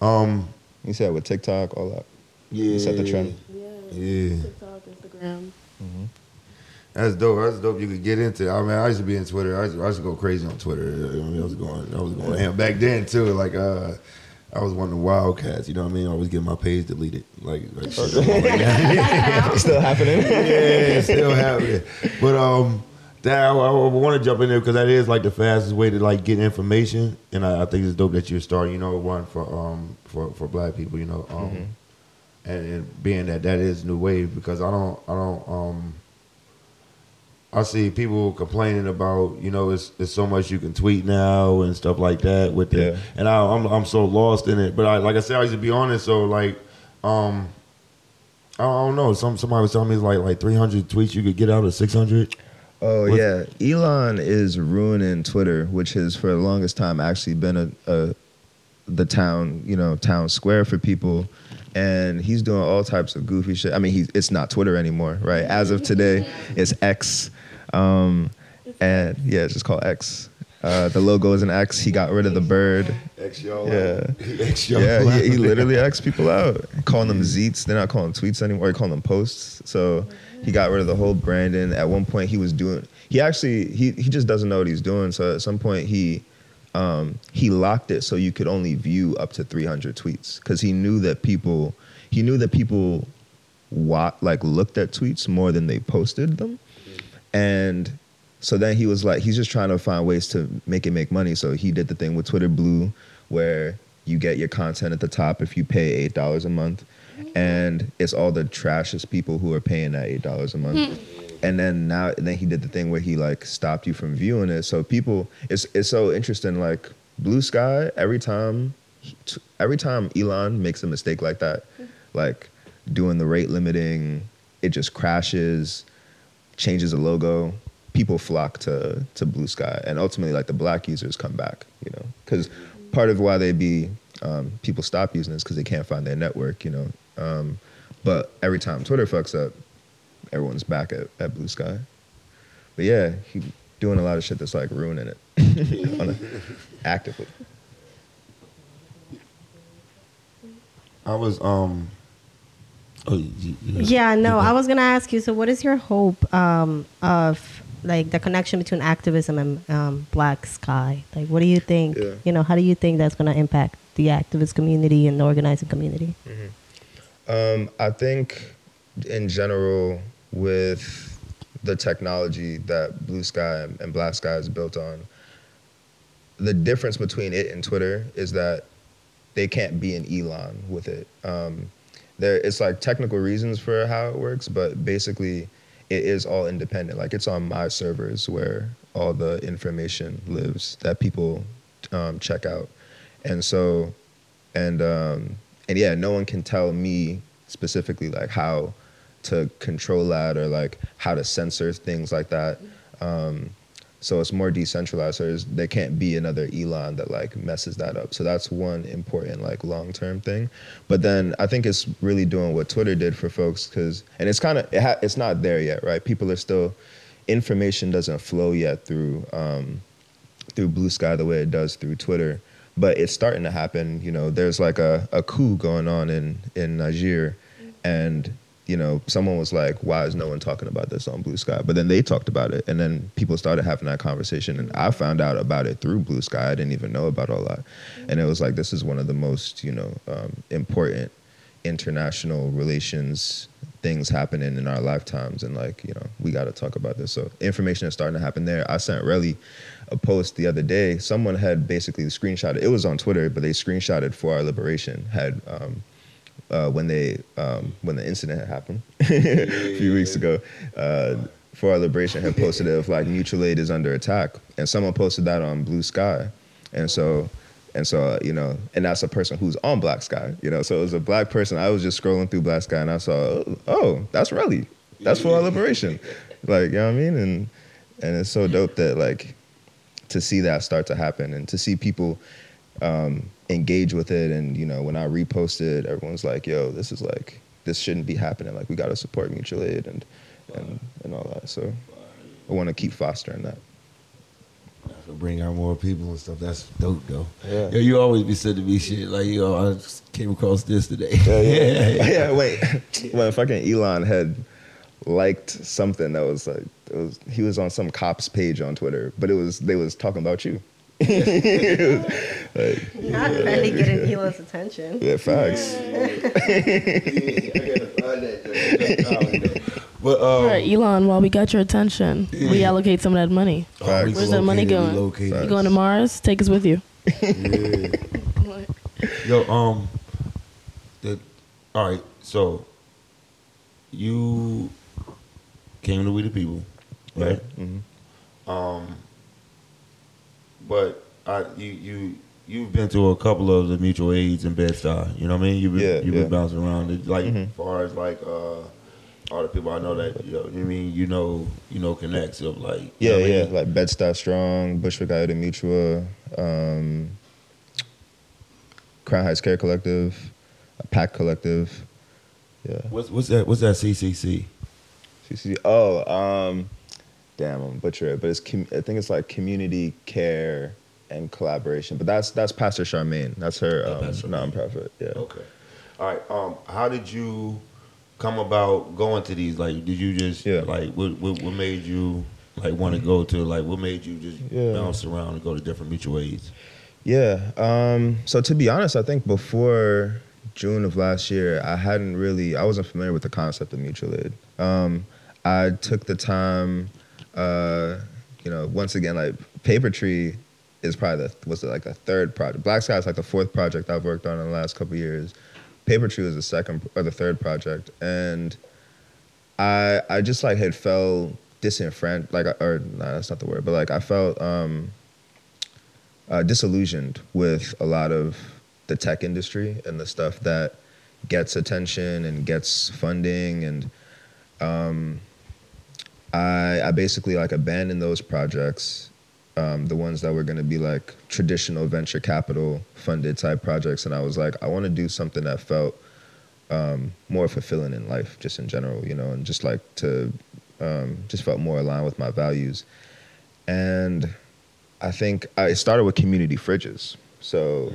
Um, You said with TikTok, all that. yeah, set the trend. Yeah, TikTok, Instagram. that's dope. That's dope. You could get into. I mean, I used to be in Twitter. I used, I used to go crazy on Twitter. I, mean, I was going, I was going ham back then too. Like, uh, I was one of the wildcats. You know what I mean? I always get my page deleted. Like, like shit. Still happening? yeah, it's still happening. But um, that I, want to jump in there because that is like the fastest way to like get information, and I, I think it's dope that you're starting. You know, one for um for for black people. You know, um, and, and being that that is new wave because I don't I don't um. I see people complaining about, you know, it's, it's so much you can tweet now and stuff like that with Yeah. and I, I'm I'm so lost in it. But I, like I said, I used to be on it, so like, um, I don't know. Some somebody was telling me it's like like 300 tweets you could get out of 600. Oh What's- yeah, Elon is ruining Twitter, which has for the longest time actually been a, a the town, you know, town square for people, and he's doing all types of goofy shit. I mean, he it's not Twitter anymore, right? As of today, it's X, um, and yeah, it's just called X. Uh, the logo is an X. He got rid of the bird. X y'all. Yeah. X y'all. Yeah, he, he literally X people out, calling them zeets. They're not calling tweets anymore. They're calling them posts. So he got rid of the whole branding. At one point, he was doing. He actually he he just doesn't know what he's doing. So at some point, he um, he locked it so you could only view up to 300 tweets because he knew that people he knew that people wa- like looked at tweets more than they posted them, and so then he was like, he's just trying to find ways to make it make money. So he did the thing with Twitter Blue, where you get your content at the top if you pay eight dollars a month, and it's all the trashiest people who are paying that eight dollars a month. Hmm. And then now, and then he did the thing where he like stopped you from viewing it. So people, it's it's so interesting. Like Blue Sky, every time, every time Elon makes a mistake like that, hmm. like doing the rate limiting, it just crashes changes the logo, people flock to to Blue Sky, and ultimately, like the black users come back. You know, because part of why they be um, people stop using is because they can't find their network. You know, um, but every time Twitter fucks up, everyone's back at, at Blue Sky. But yeah, he doing a lot of shit that's like ruining it a, actively. I was um. Oh, you, you- Yeah, no, I was gonna ask you. So, what is your hope um, of like the connection between activism and um, Black Sky? Like, what do you think? Yeah. You know, how do you think that's gonna impact the activist community and the organizing community? Um, I think in general, with the technology that Blue Sky and Black Sky is built on, the difference between it and Twitter is that they can't be an Elon with it. Um, there, it's like technical reasons for how it works, but basically, it is all independent. Like it's on my servers where all the information lives that people um, check out, and so, and um, and yeah, no one can tell me specifically like how to control that or like how to censor things like that. Um, so it's more decentralized. So there can't be another Elon that like messes that up. So that's one important like long term thing. But then I think it's really doing what Twitter did for folks because and it's kind of it ha- it's not there yet, right? People are still information doesn't flow yet through um, through Blue Sky the way it does through Twitter. But it's starting to happen. You know, there's like a, a coup going on in in Niger, and you know, someone was like, "Why is no one talking about this on Blue Sky?" But then they talked about it, and then people started having that conversation, and I found out about it through Blue Sky. I didn't even know about all that, and it was like this is one of the most you know um, important international relations things happening in our lifetimes and like you know we got to talk about this so information is starting to happen there i sent Relly a post the other day someone had basically screenshotted It was on twitter but they screenshotted for our liberation had um, uh, when they um, when the incident had happened a few weeks ago. Uh, for our liberation had posted of like mutual aid is under attack, and someone posted that on Blue Sky, and so and so uh, you know, and that's a person who's on Black Sky, you know. So it was a black person. I was just scrolling through Black Sky, and I saw, oh, oh that's really that's for our liberation, like you know what I mean, and and it's so dope that like to see that start to happen and to see people um, engage with it, and you know, when I reposted, everyone's like, yo, this is like this shouldn't be happening. Like we got to support mutual aid and and and all that. So I want to keep fostering that. So bring out more people and stuff. That's dope, though. Yeah. Yo, you always be sending me shit like, yo, I just came across this today. yeah, yeah. Wait, when fucking Elon had liked something that was like, it was he was on some cops page on Twitter, but it was they was talking about you. Like, Not really getting Elon's attention. yeah, facts. but um, All right, Elon, while we got your attention, reallocate some of that money. Facts. Where's that money going? You going to Mars? Take us with you. Yeah. Yo, um, the, all right. So you came to We the People, right? Mhm. Um, but I, you, you, you've been to a couple of the mutual aids in Bed Stuy. You know what I mean? You've been, Yeah, you've yeah. been bouncing around. It, Like, Mhm. as far as like uh, all the people I know that you know, you mean you know, you know, connects of like, Yeah, what I yeah, mean? like Bed-Stuy Strong, Bushwick Ayuda Mutua, um, Crown Heights Care Collective, Pact Collective. Yeah. What's what's that? What's that? CCC. CCC. Oh, um, damn, I'm butcher it, but it's com- I think it's like community care and collaboration. But that's that's Pastor Charmaine. That's her Oh, um, Pastor nonprofit. Yeah. Okay. All right. Um, how did you come about going to these? Like, did you just Yeah. like what, what what made you like want to go to like what made you just Yeah. bounce around and go to different mutual aids? Yeah. Um, so to be honest, I think before June of last year, I hadn't really, I wasn't familiar with the concept of mutual aid. Um, I took the time, uh, you know, once again, like Paper Tree is probably the, was it like the third project. Black Sky is like the fourth project I've worked on in the last couple years. Paper Tree was the second or the third project. And I, I just like had felt disenfranchised, like, or nah, that's not the word, but like I felt, um, uh, disillusioned with a lot of the tech industry and the stuff that gets attention and gets funding and um, I, I basically like abandoned those projects um, the ones that were going to be like traditional venture capital funded type projects and i was like i want to do something that felt um, more fulfilling in life just in general you know and just like to um, just felt more aligned with my values and I think I started with community fridges. So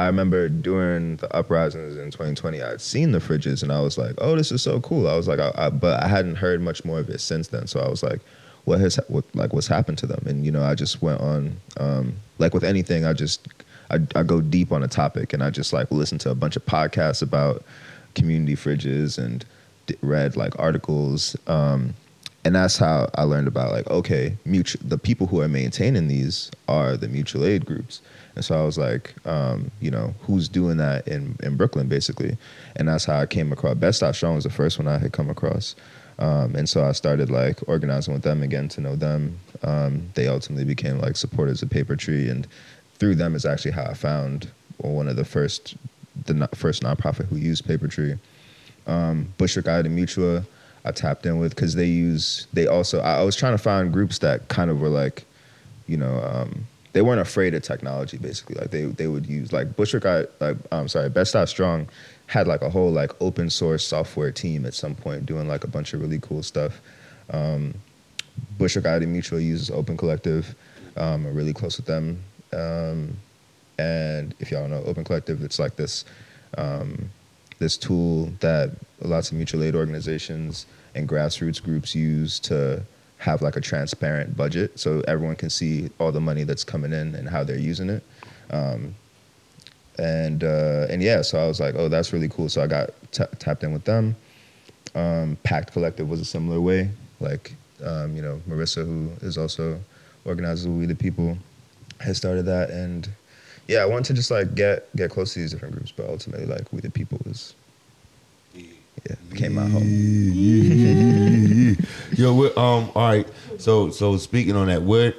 I remember during the uprisings in 2020, I had seen the fridges and I was like, "Oh, this is so cool." I was like, I, I, but I hadn't heard much more of it since then. So I was like, "What has what like what's happened to them?" And you know, I just went on um, like with anything, I just I, I go deep on a topic and I just like listen to a bunch of podcasts about community fridges and read like articles. Um, and that's how I learned about like okay, the people who are maintaining these are the mutual aid groups. And so I was like, um, you know, who's doing that in, in Brooklyn, basically? And that's how I came across. Bed-Stuy Strong was the first one I had come across. Um, and so I started like organizing with them again to know them. Um, they ultimately became like supporters of Paper Tree. And through them is actually how I found one of the first, the first nonprofit who used Paper Tree. Um, Bushwick Ayuda Mutua, I tapped in with because they use, they also, I, I was trying to find groups that kind of were like, you know, um, they weren't afraid of technology. Basically, like they they would use like Bushwick. I like I'm sorry, Bed-Stuy Strong had like a whole like open source software team at some point doing like a bunch of really cool stuff. Um, Bushwick Ayuda Mutua uses Open Collective. Um, I'm really close with them. Um, and if y'all know Open Collective, it's like this um, this tool that lots of mutual aid organizations and grassroots groups use to have like a transparent budget so everyone can see all the money that's coming in and how they're using it. Um, and uh, and yeah, so I was like, oh, that's really cool. So I got t- tapped in with them. Um, Pact Collective was a similar way. Like, um, you know, Marissa, who is also organizes We the People, has started that. And yeah, I wanted to just like get get close to these different groups, but ultimately, like We the People was yeah, became my home. Yo, what, um, all right. So, so speaking on that, what,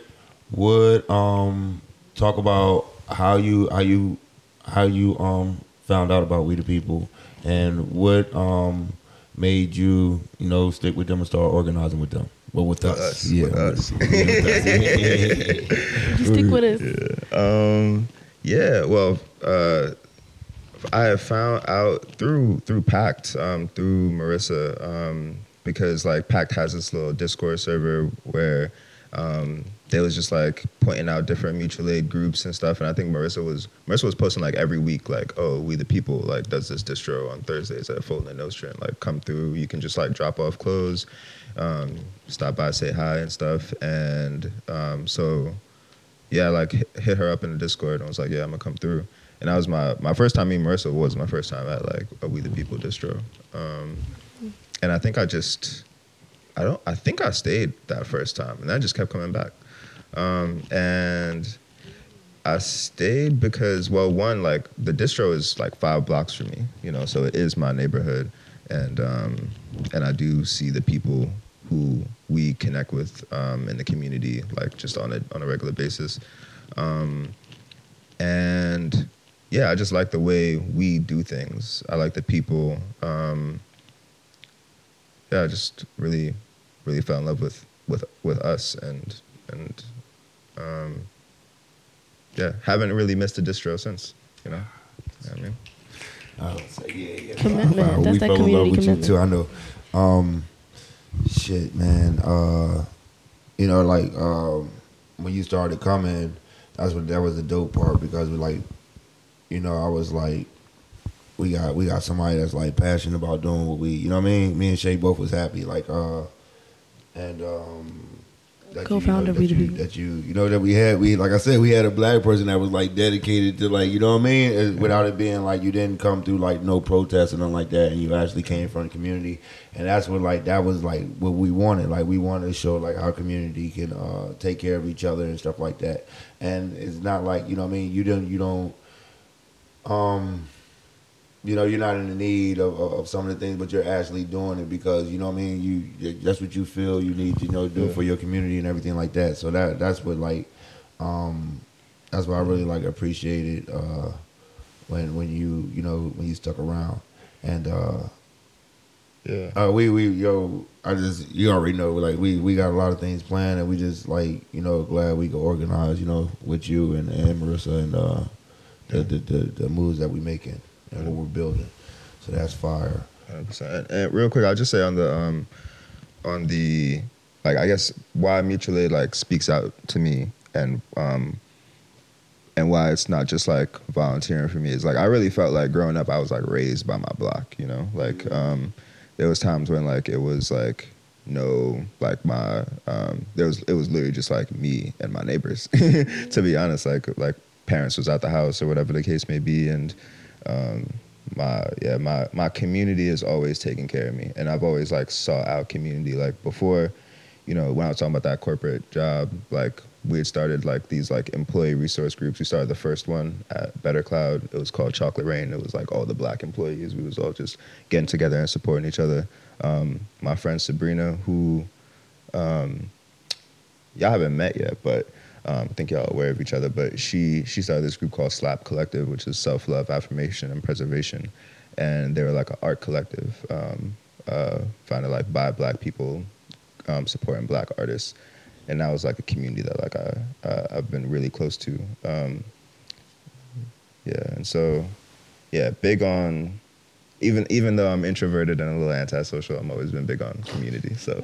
what, um, talk about how you, how you, how you, um, found out about We the People, and what, um, made you, you know, stick with them and start organizing with them. Well, with us, us, yeah, with us. You stick with us. Um, yeah, well, uh, I have found out through through Pact, um, through Marissa, um, because like Pact has this little Discord server where um, they was just like pointing out different mutual aid groups and stuff, and I think Marissa was Marissa was posting like every week, like, oh, we the people like does this distro on Thursdays at Fulton and Nostrand, like come through, you can just like drop off clothes, um, stop by, say hi and stuff, and um, so yeah, like hit, hit her up in the Discord and I was like, yeah, I'm gonna come through. And that was my my first time meeting Marissa was my first time at like a We the People distro. Um, and I think I just I don't I think I stayed that first time and I just kept coming back. Um, and I stayed because well one like the distro is like five blocks from me, you know, so it is my neighborhood and um, and I do see the people who we connect with um, in the community like just on a on a regular basis. Um, and yeah, I just like the way we do things. I like the people. Um, yeah, I just really, really fell in love with with with us, and and um, yeah, haven't really missed a distro since. You know, You know what I mean. I would say, yeah, yeah. Commitment. Wow, That's we that fell in love community with commitment. you too. I know. Um, shit, man. Uh, you know, like um, when you started coming, that's what that was the dope part because we like, you know, I was like, we got we got somebody that's like passionate about doing what we, you know what I mean. Me and Shay both was happy, like, uh, and um. That Co-founder you, know, that, you, that you you know that we had we like I said we had a black person that was like dedicated to like you know what I mean? Uh, without it being like you didn't come through like no protest or nothing like that and you actually came from the community and that's what like that was like what we wanted. Like we wanted to show like our community can uh, take care of each other and stuff like that. And it's not like you know what I mean? You don't you don't um you know, you're not in the need of, of, of some of the things, but you're actually doing it because you know what I mean. You that's what you feel you need to you know do for your community and everything like that. So that that's what like, um, that's what I really like appreciated uh, when when you you know when you stuck around and uh, Yeah. uh, we we yo I just you already know like we we got a lot of things planned and we just like you know glad we could organize you know with you and, and Marissa and uh, the, the the the moves that we making and what we're building. So that's fire. Hundred percent. And real quick, I'll just say on the um, on the like, I guess why mutual aid like speaks out to me, and um, and why it's not just like volunteering for me is like I really felt like growing up I was like raised by my block, you know, like um, there was times when like it was like no like my um, there was it was literally just like me and my neighbors to be honest like like parents was out the house or whatever the case may be and um, my yeah my my community is always taking care of me. And i've always like saw our community. Like before you know when i was talking about that corporate job like we had started like these like employee resource groups. We started the first one at BetterCloud. It was called chocolate rain. It was like all the black employees. We was all just getting together and supporting each other. Um, my friend sabrina who um, y'all haven't met yet but um, I think y'all are aware of each other, but she she started this group called Slap Collective, which is self love, affirmation, and preservation, and they were like an art collective, um, uh, founded like by Black people, um, supporting Black artists, and that was like a community that like I uh, I've been really close to, um, yeah, and so yeah, big on. Even even though I'm introverted and a little antisocial, I'm always been big on community. So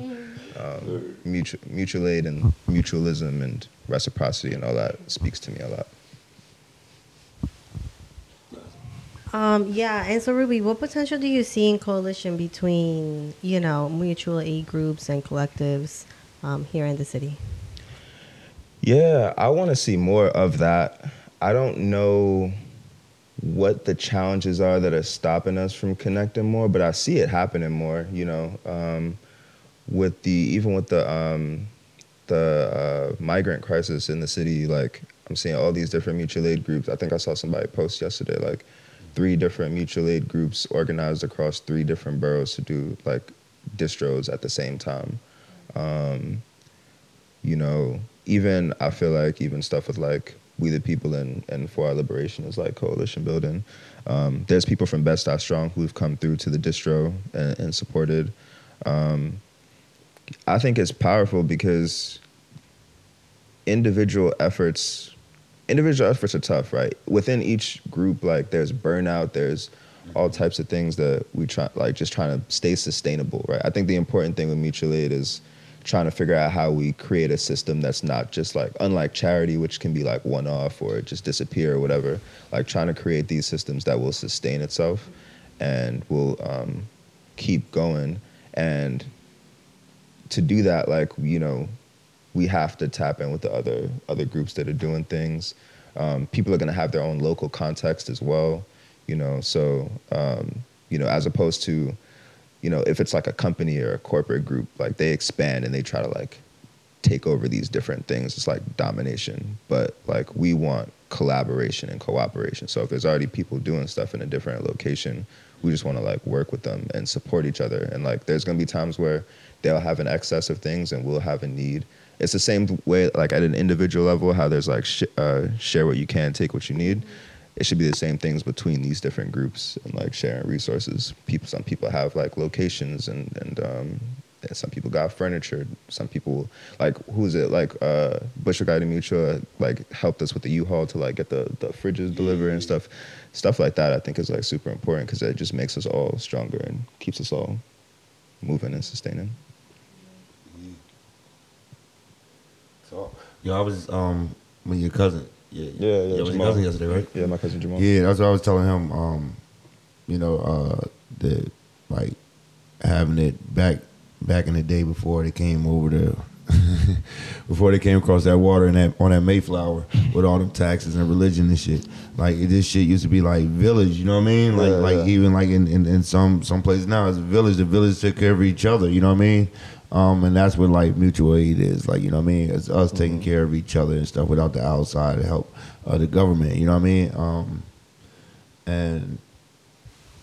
um, mutual, mutual aid and mutualism and reciprocity and all that speaks to me a lot. Um, yeah, and so Rudy, what potential do you see in coalition between, you know, mutual aid groups and collectives um, here in the city? Yeah, I want to see more of that. I don't know what the challenges are that are stopping us from connecting more, but I see it happening more. You know, um, with the even with the um, the uh, migrant crisis in the city, like I'm seeing all these different mutual aid groups. I think I saw somebody post yesterday, like three different mutual aid groups organized across three different boroughs to do like distros at the same time. Um, you know, even I feel like even stuff with like We the People and, and For Our Liberation is like coalition building. Um, there's people from Bed-Stuy Strong who've come through to the distro and, and supported. Um, I think it's powerful because individual efforts individual efforts are tough, right? Within each group, like there's burnout, there's all types of things that we try like just trying to stay sustainable, right? I think the important thing with mutual aid is trying to figure out how we create a system that's not just like unlike charity, which can be like one off or just disappear or whatever. Like trying to create these systems that will sustain itself and will um, keep going. And to do that, like you know, we have to tap in with the other other groups that are doing things. Um, people are going to have their own local context as well, you know. So um, you know, as opposed to, you know, if it's like a company or a corporate group, like they expand and they try to like take over these different things. It's like domination, but like we want collaboration and cooperation. So if there's already people doing stuff in a different location, we just want to like work with them and support each other. And like there's gonna be times where they'll have an excess of things and we'll have a need. It's the same way like at an individual level how there's like sh- uh, share what you can take what you need. It should be the same things between these different groups and like sharing resources. People some people have like locations and and um some people got furniture. Some people like who's it? Like uh Bushwick Ayuda Mutua like helped us with the u-haul to like get the the fridges delivered and stuff. Stuff like that i think is like super important because it just makes us all stronger and keeps us all moving and sustaining So, yo, I was um when your cousin, yeah, Yeah, yeah, yeah, was your cousin yesterday, right? yeah my cousin Jamal Yeah, that's what I was telling him. Um, you know, uh, that like having it back back in the day before they came over to before they came across that water and that on that Mayflower with all them taxes and religion and shit. Like this shit used to be like village, you know what I mean? Like Yeah, like yeah. even like in, in, in some some places now it's a village. The village took care of each other, you know what I mean? Um, and that's what like mutual aid is, like you know what I mean. It's us taking care of each other and stuff without the outside help, uh, the government, you know what I mean. Um, and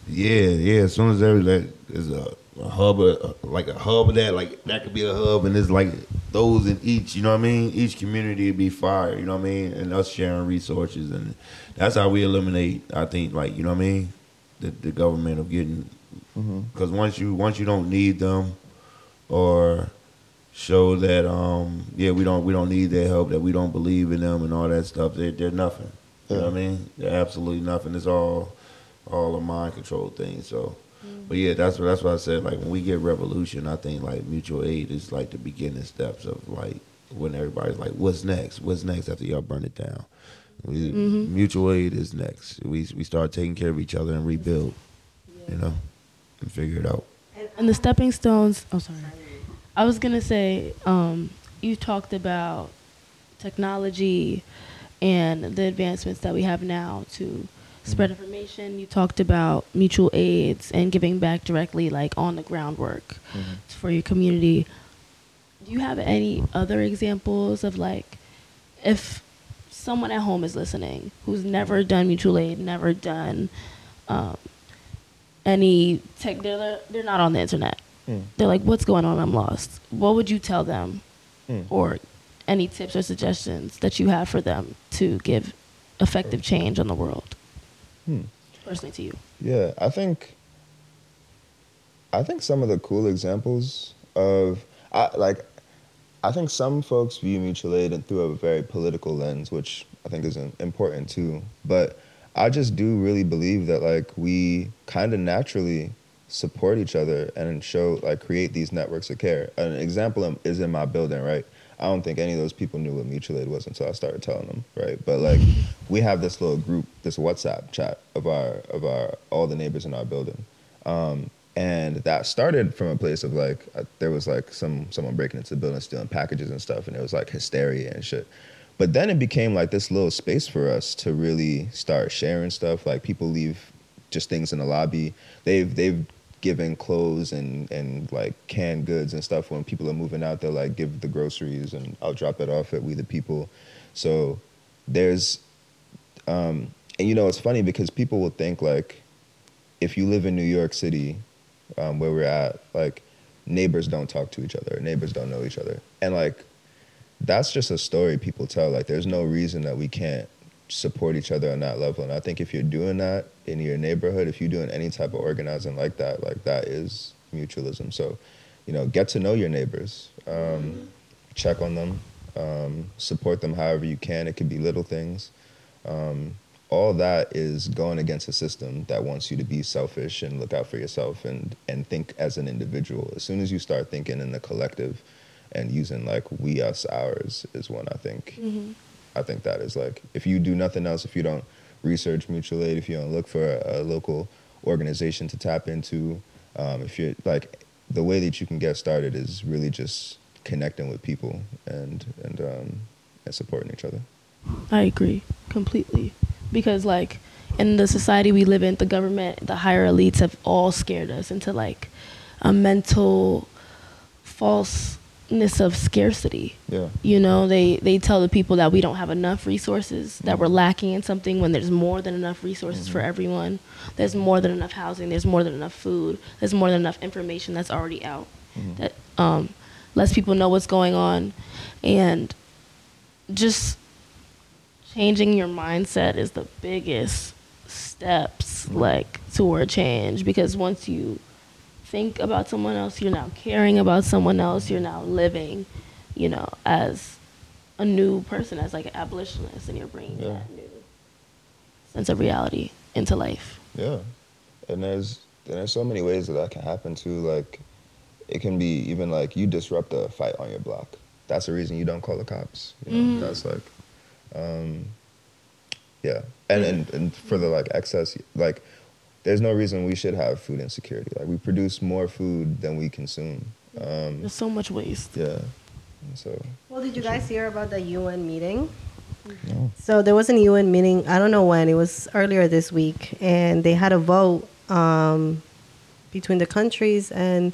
yeah, yeah. As soon as there like, there's a, a hub, of, like a hub of that, like that could be a hub, and there's like those in each. You know what I mean? Each community would be fire. You know what I mean? And us sharing resources, and that's how we eliminate. I think, like you know what I mean, the the government of getting because once you once you don't need them, or show that um yeah we don't we don't need their help that we don't believe in them and all that stuff. They're, they're nothing. You know what I mean? They're absolutely nothing. It's all all a mind control thing. So but yeah that's what that's what I said. Like when we get revolution I think like mutual aid is like the beginning steps of like when everybody's like what's next? What's next after y'all burn it down? We, mutual aid is next. We we start taking care of each other and rebuild you know and figure it out And the stepping stones. Oh, sorry. I was gonna say, um, you talked about technology and the advancements that we have now to spread information. You talked about mutual aids and giving back directly, like on the groundwork for your community. Do you have any other examples of like, if someone at home is listening who's never done mutual aid, never done um, any tech, they're, they're not on the internet. Hmm. They're like, what's going on? I'm lost. What would you tell them? Hmm. Or any tips or suggestions that you have for them to give effective change on the world? Hmm. Personally to you. Yeah, I think I think some of the cool examples of I like I think some folks view mutual aid and through a very political lens, which I think is important too. But I just do really believe that like we kind of naturally support each other and show like create these networks of care. An example is in my building, right? I don't think any of those people knew what mutual aid was until I started telling them, right? But like we have this little group, this WhatsApp chat of our of our all the neighbors in our building. Um, and that started from a place of like uh, there was like some someone breaking into the building stealing packages and stuff and it was like hysteria and shit but then it became like this little space for us to really start sharing stuff. Like people leave just things in the lobby. They've they've given clothes and and like canned goods and stuff. When people are moving out they'll like give the groceries and i'll drop it off at we the people. So there's um, and you know it's funny because people will think like if you live in New York City, um, where we're at, like neighbors don't talk to each other, neighbors don't know each other, and like that's just a story people tell. Like there's no reason that we can't support each other on that level. And I think if you're doing that in your neighborhood, if you're doing any type of organizing like that, like that is mutualism. So, you know, get to know your neighbors, um, check on them, um, support them however you can. It could be little things. Um, all that is going against a system that wants you to be selfish and look out for yourself and, and think as an individual. As soon as you start thinking in the collective and using like we, us, ours is one I think I think that is like if you do nothing else, if you don't research mutual aid, if you don't look for a, a local organization to tap into, um, if you're like the way that you can get started is really just connecting with people and and um, and supporting each other. I agree completely because like in the society we live in, the government, the higher elites have all scared us into like a mental falseness of scarcity. Yeah. You know, they they tell the people that we don't have enough resources, that we're mm-hmm. lacking in something when there's more than enough resources for mm-hmm. everyone. There's more than enough housing, there's more than enough food, there's more than enough information that's already out. Mm-hmm. That um lets people know what's going on and just changing your mindset is the biggest steps like toward change because once you think about someone else you're now caring about someone else you're now living you know as a new person as like an abolitionist and you're bringing Yeah. that new sense of reality into life Yeah, and there's and there's so many ways that that can happen too. Like, it can be even like you disrupt a fight on your block. That's the reason you don't call the cops. You know? That's like, um, yeah, and, and and for the like excess, like, there's no reason we should have food insecurity. Like, we produce more food than we consume. Um, there's so much waste yeah, so Well, did you guys hear about the UN meeting? no. So there was an UN meeting. I don't know when. It was earlier this week, and they had a vote um, between the countries, and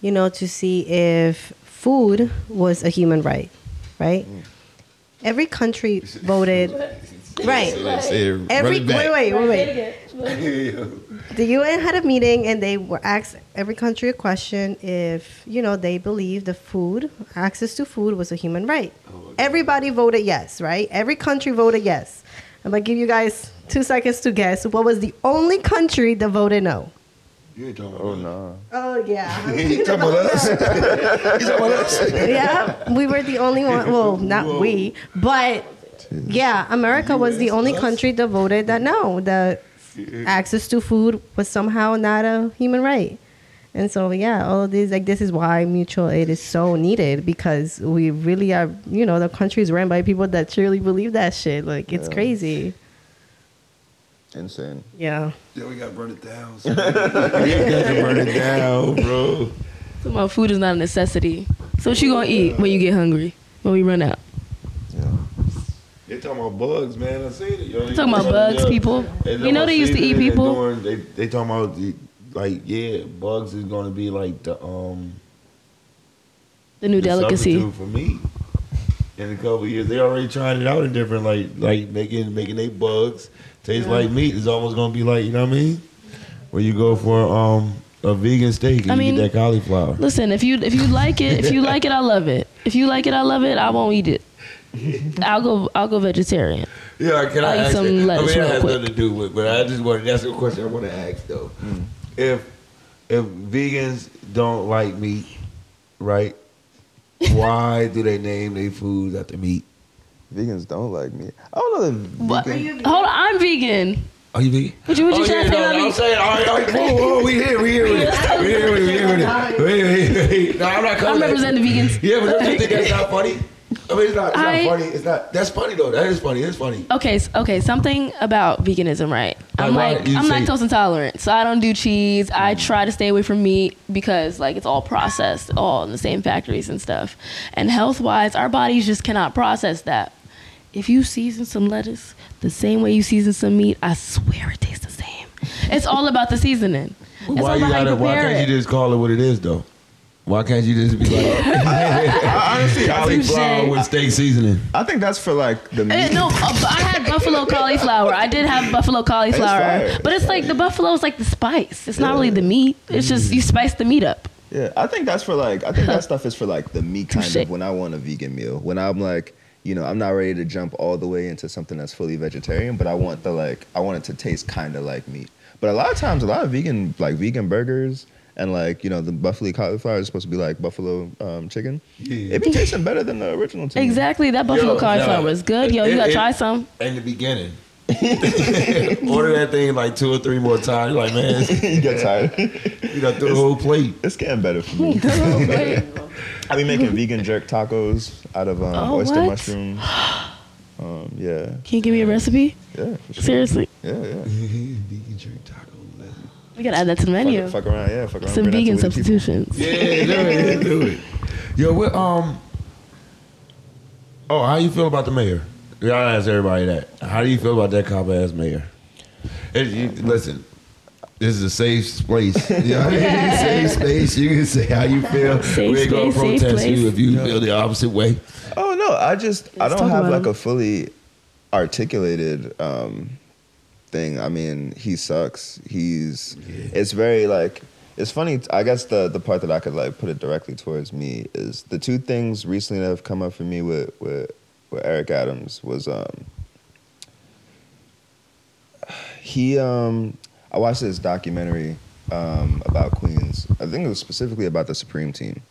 you know, to see if food was a human right. Right. Every country voted. Right. Every wait, wait, wait, wait. The UN had a meeting and they were asked every country a question if, you know, they believe the food, access to food was a human right. Oh, Everybody voted yes, right? Every country voted yes. I'm going to give you guys two seconds to guess what was the only country that voted no. You ain't talking oh, about Oh us. no. Oh, yeah. You talking about us? You talking about us? yeah, we were the only one. Well, not we, but yeah, America was the only country that voted that no, that access to food was somehow not a human right. And so, yeah, all of these, like, this is why mutual aid is so needed because we really are, you know, the country is ran by people that truly believe that shit. Like, it's Yeah. crazy. Insane. Yeah. Yeah, we gotta burn it down. son. we got to burn it down, bro. so my food is not a necessity so what you gonna eat when you get hungry when we run out Yeah. They talking about bugs, man. I seen it. Yo. They talking about bugs, people. You know they used to eat saving it and people? doing- they they talking about the, like yeah, bugs is gonna be like the um the new the delicacy for me. in a couple years. They already tried it out in different like like making making they bugs taste like meat. It's almost gonna be like you know what I mean. Where you go for um a vegan steak and I you get that cauliflower. Listen, if you if you like it, if you like it, I love it. If you like it, I love it. I won't eat it. I'll go. I'll go vegetarian. Yeah, can I'll I eat ask some you- lettuce I mean, real it has quick. nothing to do with, but I just want that's a question I want to ask though. Mm. If if vegans don't like meat, right? Why do they name their foods after meat? Vegans don't like me. I don't know the What? vegan. Hold on, I'm vegan. Are you vegan? What you- what you oh, trying yeah, to say no, about I'm me? saying, all right, all right, cool, cool, we here, we here with it. We here with it, we here with it. Wait, wait, wait. No, I'm not coming I'm at you. representing the vegans. Yeah, but don't you think that's not funny? I mean, it's not, it's I- not funny. It's not, that's funny though. That is funny. It's funny. Okay, okay, something about veganism, right? I'm Like, like I'm say- lactose intolerant, so I don't do cheese. I mm. try to stay away from meat because like it's all processed, all in the same factories and stuff. And health wise, our bodies just cannot process that. If you season some lettuce the same way you season some meat, I swear it tastes the same. It's all about the seasoning. It's why all you gotta? Why can't it. you just call it what it is though? Why can't you just be like I, I honestly, cauliflower Touche. with steak seasoning? I think that's for like the Eh, meat. no, uh, I had buffalo cauliflower. I did have buffalo cauliflower, fire. but it's like the buffalo is like the spice. It's not really the meat. It's just you spice the meat up. Yeah, I think that's for like I think that stuff is for like the me kind Touche. of when I want a vegan meal. When I'm like, you know, I'm not ready to jump all the way into something that's fully vegetarian, but I want the like I want it to taste kind of like meat. But a lot of times, a lot of vegan like vegan burgers and like you know the buffalo cauliflower is supposed to be like buffalo um, chicken. Yeah. It be tasting better than the original. To me. Exactly. That buffalo Yo, cauliflower nah. was good. Yo, you gotta it- try some. In the beginning. Order that thing like two or three more times. You're like, man, you get tired. you got through the whole plate. it's getting better for me. I be making vegan jerk tacos out of um, Oh, oyster what? mushrooms. Um, yeah, Can you give me a recipe? yeah, sure. Seriously, Yeah, yeah. Vegan jerk taco. We gotta add that to the menu. Fuck, fuck around, yeah. Fuck around. Some vegan to people. substitutions. Yeah, do it, do it. Yo, what um Oh, how you feel about the mayor? Gotta ask everybody that. How do you feel about that cop ass mayor? It- you- listen, this is a safe place. Yeah, safe space. You can say how you feel. Safe we ain't gonna space, protest you if you feel the opposite way. Oh no, I just I Let's don't have like him. a fully articulated um thing. I mean, he sucks. He's it's very like it's funny. I guess the the part that I could like put it directly towards me is the two things recently that have come up for me with with with Eric Adams was um he um I watched this documentary um about Queens. I think it was specifically about the Supreme team.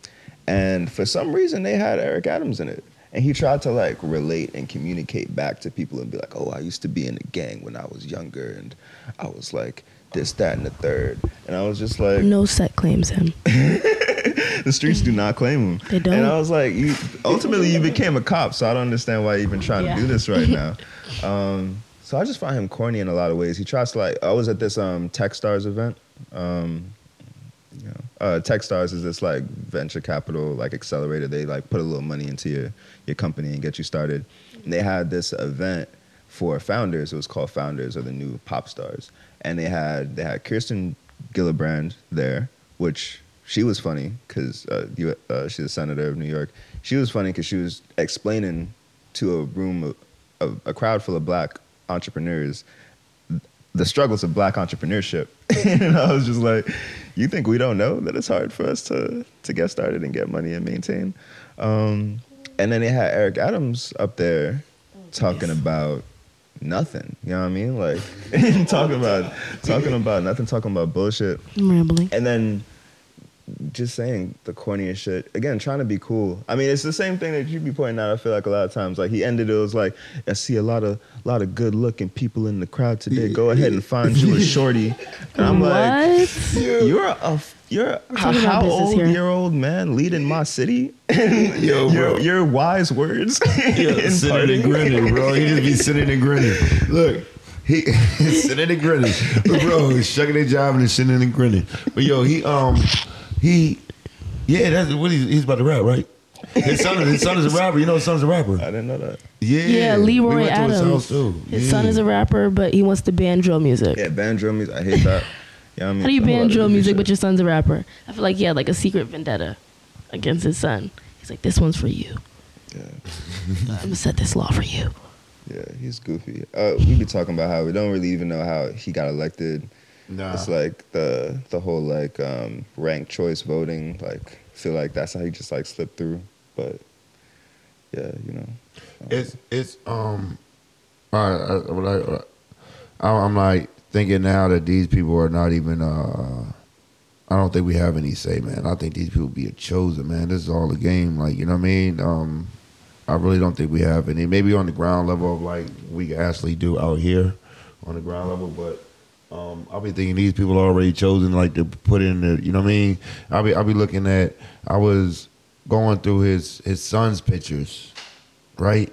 And for some reason they had Eric Adams in it. And he tried to like relate and communicate back to people and be like, "Oh, I used to be in a gang when I was younger and I was like this, that, and the third. And I was just like, No set claims him. the streets do not claim him. They don't. And I was like, you, ultimately, you became a cop, so I don't understand why you're even trying Yeah. to do this right now. um, so I just find him corny in a lot of ways. He tries to like. I was at this um, TechStars event. Um, you know, uh, TechStars is this like venture capital like accelerator. They like put a little money into your your company and get you started. And they had this event for founders. It was called Founders or the New Pop Stars. And they had they had Kirsten Gillibrand there, which she was funny because uh, uh, she's a senator of New York. She was funny because she was explaining to a room of, of a crowd full of black entrepreneurs the struggles of black entrepreneurship. and I was just like, you think we don't know that it's hard for us to to get started and get money and maintain? Um, and then they had Eric Adams up there talking about nothing. You know what I mean? Like talking about talking about nothing, talking about bullshit. I'm rambling. And then just saying the corniest shit. Again, trying to be cool. I mean, it's the same thing that you be pointing out. I feel like a lot of times, like he ended it was like, I see a lot of lot of good looking people in the crowd today. Go ahead and find you a shorty. And I'm like, what? you're a you're a talking about how business old here. year old man leading my city. Yo, bro. your your wise words. Yeah, in sitting parting. and grinning, bro. He just be sitting and grinning. Look, he sitting and grinning, but bro, he's shucking his job and sitting and grinning. But yo, he um, he, yeah, that's what he's, he's about to rap, right? His son, his son is a rapper. You know, his son's a rapper. I didn't know that. Yeah, Yeah, we Leroy went to his Adams. house, too. His Yeah. son is a rapper, but he wants to ban drill music. Yeah, band drum music. I hate that. Yeah, I mean, How do you a ban drill music, but your son's a rapper? I feel like he had like a secret vendetta against his son. He's like, this one's for you. Yeah. I'm gonna set this law for you. Yeah, he's goofy. Uh, we be talking about how we don't really even know how he got elected. Nah. It's like the the whole like um, ranked choice voting. Like, feel like that's how he just like slipped through. But yeah, you know. It's it's um. I, I, I, I'm like thinking now that these people are not even. uh I don't think we have any say, man. I think these people be a chosen, man. This is all a game, like you know what I mean. Um, I really don't think we have any. Maybe on the ground level of like we actually do out here, on the ground level, but. Um, I'll be thinking these people are already chosen, like to put in the, you know what I mean. I'll be, I'll be looking at. I was going through his his son's pictures, right?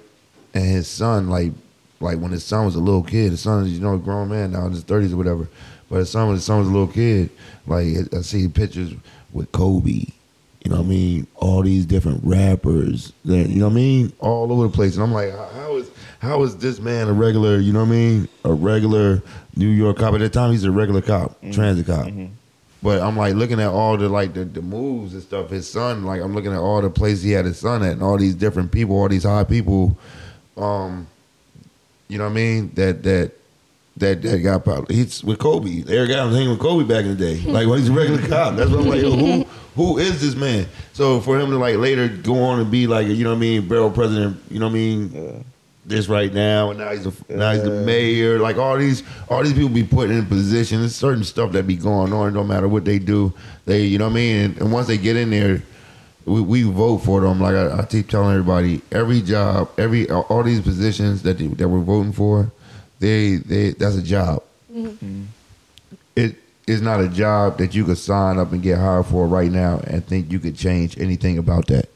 And his son, like, like when his son was a little kid, his son is you know a grown man now in his thirties or whatever. But his son, when his son was a little kid. Like I see pictures with Kobe. You know what I mean? All these different rappers that you know what I mean, all over the place. And I'm like, how is how is this man a regular? You know what I mean? A regular New York cop. At that time, he's a regular cop, transit cop. But I'm like looking at all the like the, the moves and stuff. His son, like I'm looking at all the places he had his son at, and all these different people, all these high people. Um, you know what I mean? That that that that got probably he's with Kobe. Eric Adams hanging with Kobe back in the day. Like when he's a regular cop. That's what I'm like, who who is this man? So for him to like later go on and be like, you know what I mean, borough president, you know what I mean, this right now, and now he's a, now he's the mayor. Like all these all these people be put in positions. There's certain stuff that be going on. No matter what they do, they you know what I mean. And, and once they get in there, we, we vote for them. Like I, I keep telling everybody, every job, every all these positions that they, that we're voting for, they they that's a job. Mm-hmm. It is not a job that you could sign up and get hired for right now and think you could change anything about that.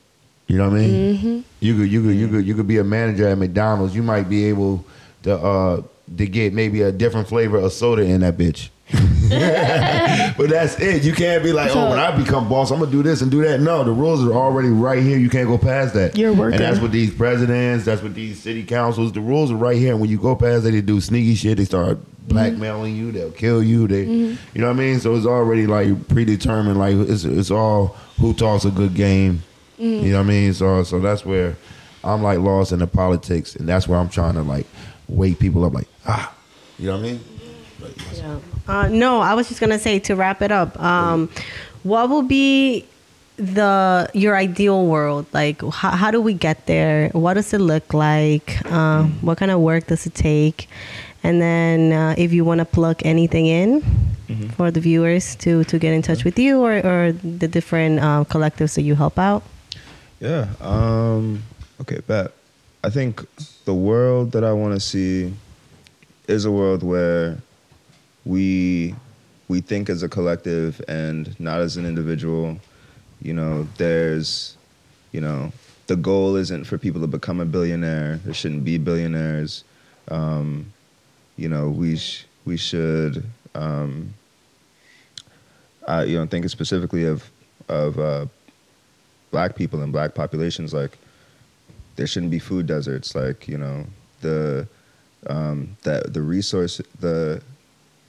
You know what I mean? Mm-hmm. You could you could you could you could be a manager at McDonald's. You might be able to uh to get maybe a different flavor of soda in that bitch. but that's it. You can't be like, oh, when I become boss, I'm gonna do this and do that. No, the rules are already right here. You can't go past that. You're worker. And that's what these presidents, that's what these city councils, the rules are right here. And when you go past that, they do sneaky shit. They start mm-hmm. blackmailing you. They'll kill you. They, mm-hmm. you know what I mean? So it's already like predetermined. Like it's it's all who talks a good game. You know what I mean? So so that's where I'm like lost in the politics, and that's where I'm trying to like wake people up. Like ah, you know what I mean? Yeah. Uh, no, I was just gonna say to wrap it up. Um, what will be the your ideal world? Like, how, how do we get there? What does it look like? Um, what kind of work does it take? And then, uh, if you want to plug anything in for the viewers to to get in touch with you or, or the different uh, collectives that you help out. Yeah. Um, okay, bet. I think the world that I want to see is a world where we we think as a collective and not as an individual. You know, there's, you know, the goal isn't for people to become a billionaire. There shouldn't be billionaires. Um, you know, we sh- we should, um, I, you know, thinking specifically of of uh, black people and black populations. Like, there shouldn't be food deserts. Like, you know, the um, that the resource the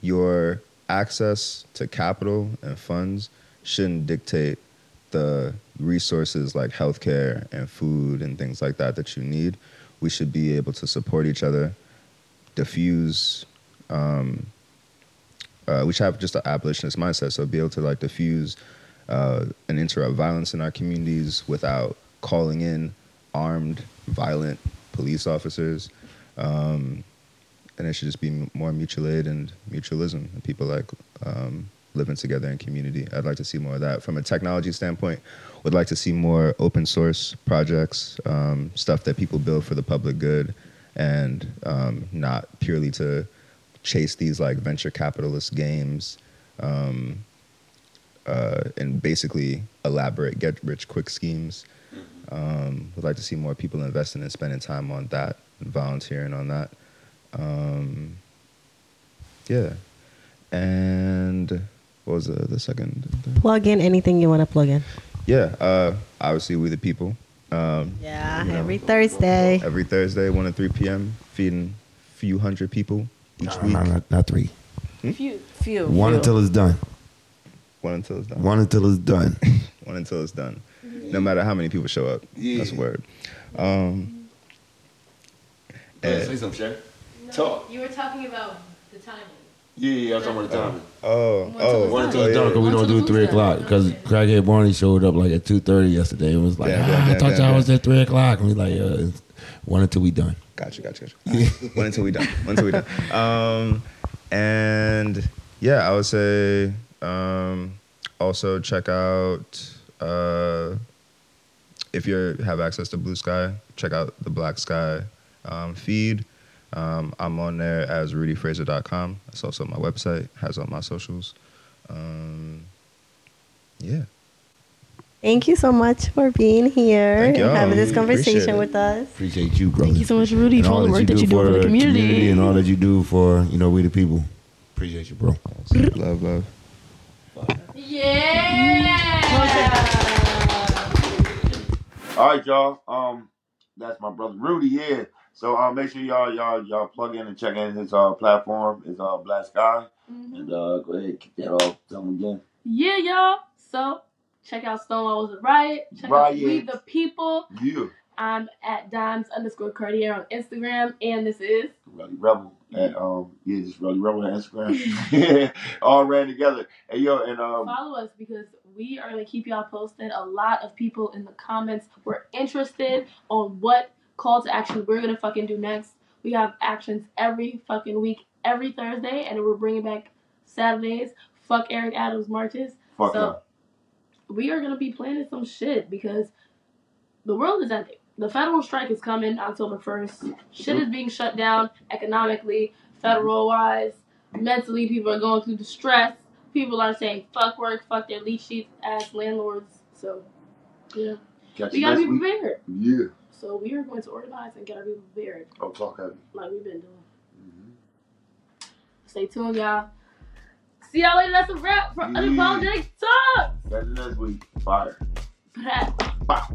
your access to capital and funds shouldn't dictate the resources like healthcare and food and things like that that you need. We should be able to support each other, diffuse. Um, uh, we should have just an abolitionist mindset, so be able to like diffuse uh, and interrupt violence in our communities without calling in armed, violent police officers. Um, and it should just be more mutual aid and mutualism and people like um, living together in community. I'd like to see more of that. From a technology standpoint, would like to see more open source projects, um, stuff that people build for the public good, and um, not purely to chase these like venture capitalist games. Um, uh, and basically elaborate get rich quick schemes. Um, would like to see more people investing and spending time on that and volunteering on that. Um, yeah. And what was the, the second? Plug in anything you want to plug in. Yeah. Uh, obviously, we the people. Um, Yeah, you know, every Thursday. every Thursday, 1 to 3 p.m., feeding a few hundred people each week. Not, not, not three. Few, few. One few. until it's done. One until it's done. One until it's done. One until it's done. No matter how many people show up. That's a word. Um, and- something, Shay. Talk. You were talking about the timing. Yeah, yeah, I'm talking about the timing. oh, oh, One until oh, it's done because we don't do three o'clock because Crackhead Barney showed up like at two thirty yesterday and was like, Damn, ah, damn, I damn, thought damn, y'all damn. was at three o'clock and we like, uh, it's one until we done. Gotcha, gotcha, gotcha. One until we done. One until we done. Um, and yeah, I would say um, also check out uh, if you have access to Bluesky, check out the Black Sky um, feed. Um, I'm on there as rudyfraser.com. That's also my website. Has all my socials. Um, yeah. Thank you so much for being here and having this conversation with us. Appreciate you, brother. Thank you so much, Rudy, And for all the work that you do for the community. and all that you do for you know we the people. Appreciate you, bro. Love, love. All right, y'all. Um, that's my brother Rudy. Yeah. So uh, make sure y'all y'all y'all plug in and check in his uh platform. It's uh Black Sky. And uh, go ahead, kick that off. Tell him again. Yeah, y'all. So check out Stonewall was a riot. Check Riot. out We the People. Yeah. I'm at Dimez underscore Cartier on Instagram, and this is Relly Rebel. And um yeah, just Relly Rebel on Instagram. All ran together. And yo, and um follow us because we are gonna keep y'all posted. A lot of people in the comments were interested on what call to action we're gonna fucking do next. We have actions every fucking week, every Thursday, and we're bringing back Saturdays. Fuck Eric Adams marches. fuck so up. we are gonna be planning some shit because the world is ending. The federal strike is coming October first. Shit is being shut down economically, federal wise, mentally. People are going through distress. People are saying fuck work, fuck their lead sheets ass landlords. So yeah, we gotta be week. prepared. Yeah. So we are going to organize and get our people prepared, Oh talk heavy. like we've been doing. Mm-hmm. Stay tuned, y'all. See y'all later. That's a wrap for Yeah. Unapologetic Talk. You next week. Fire. Bye. Bye.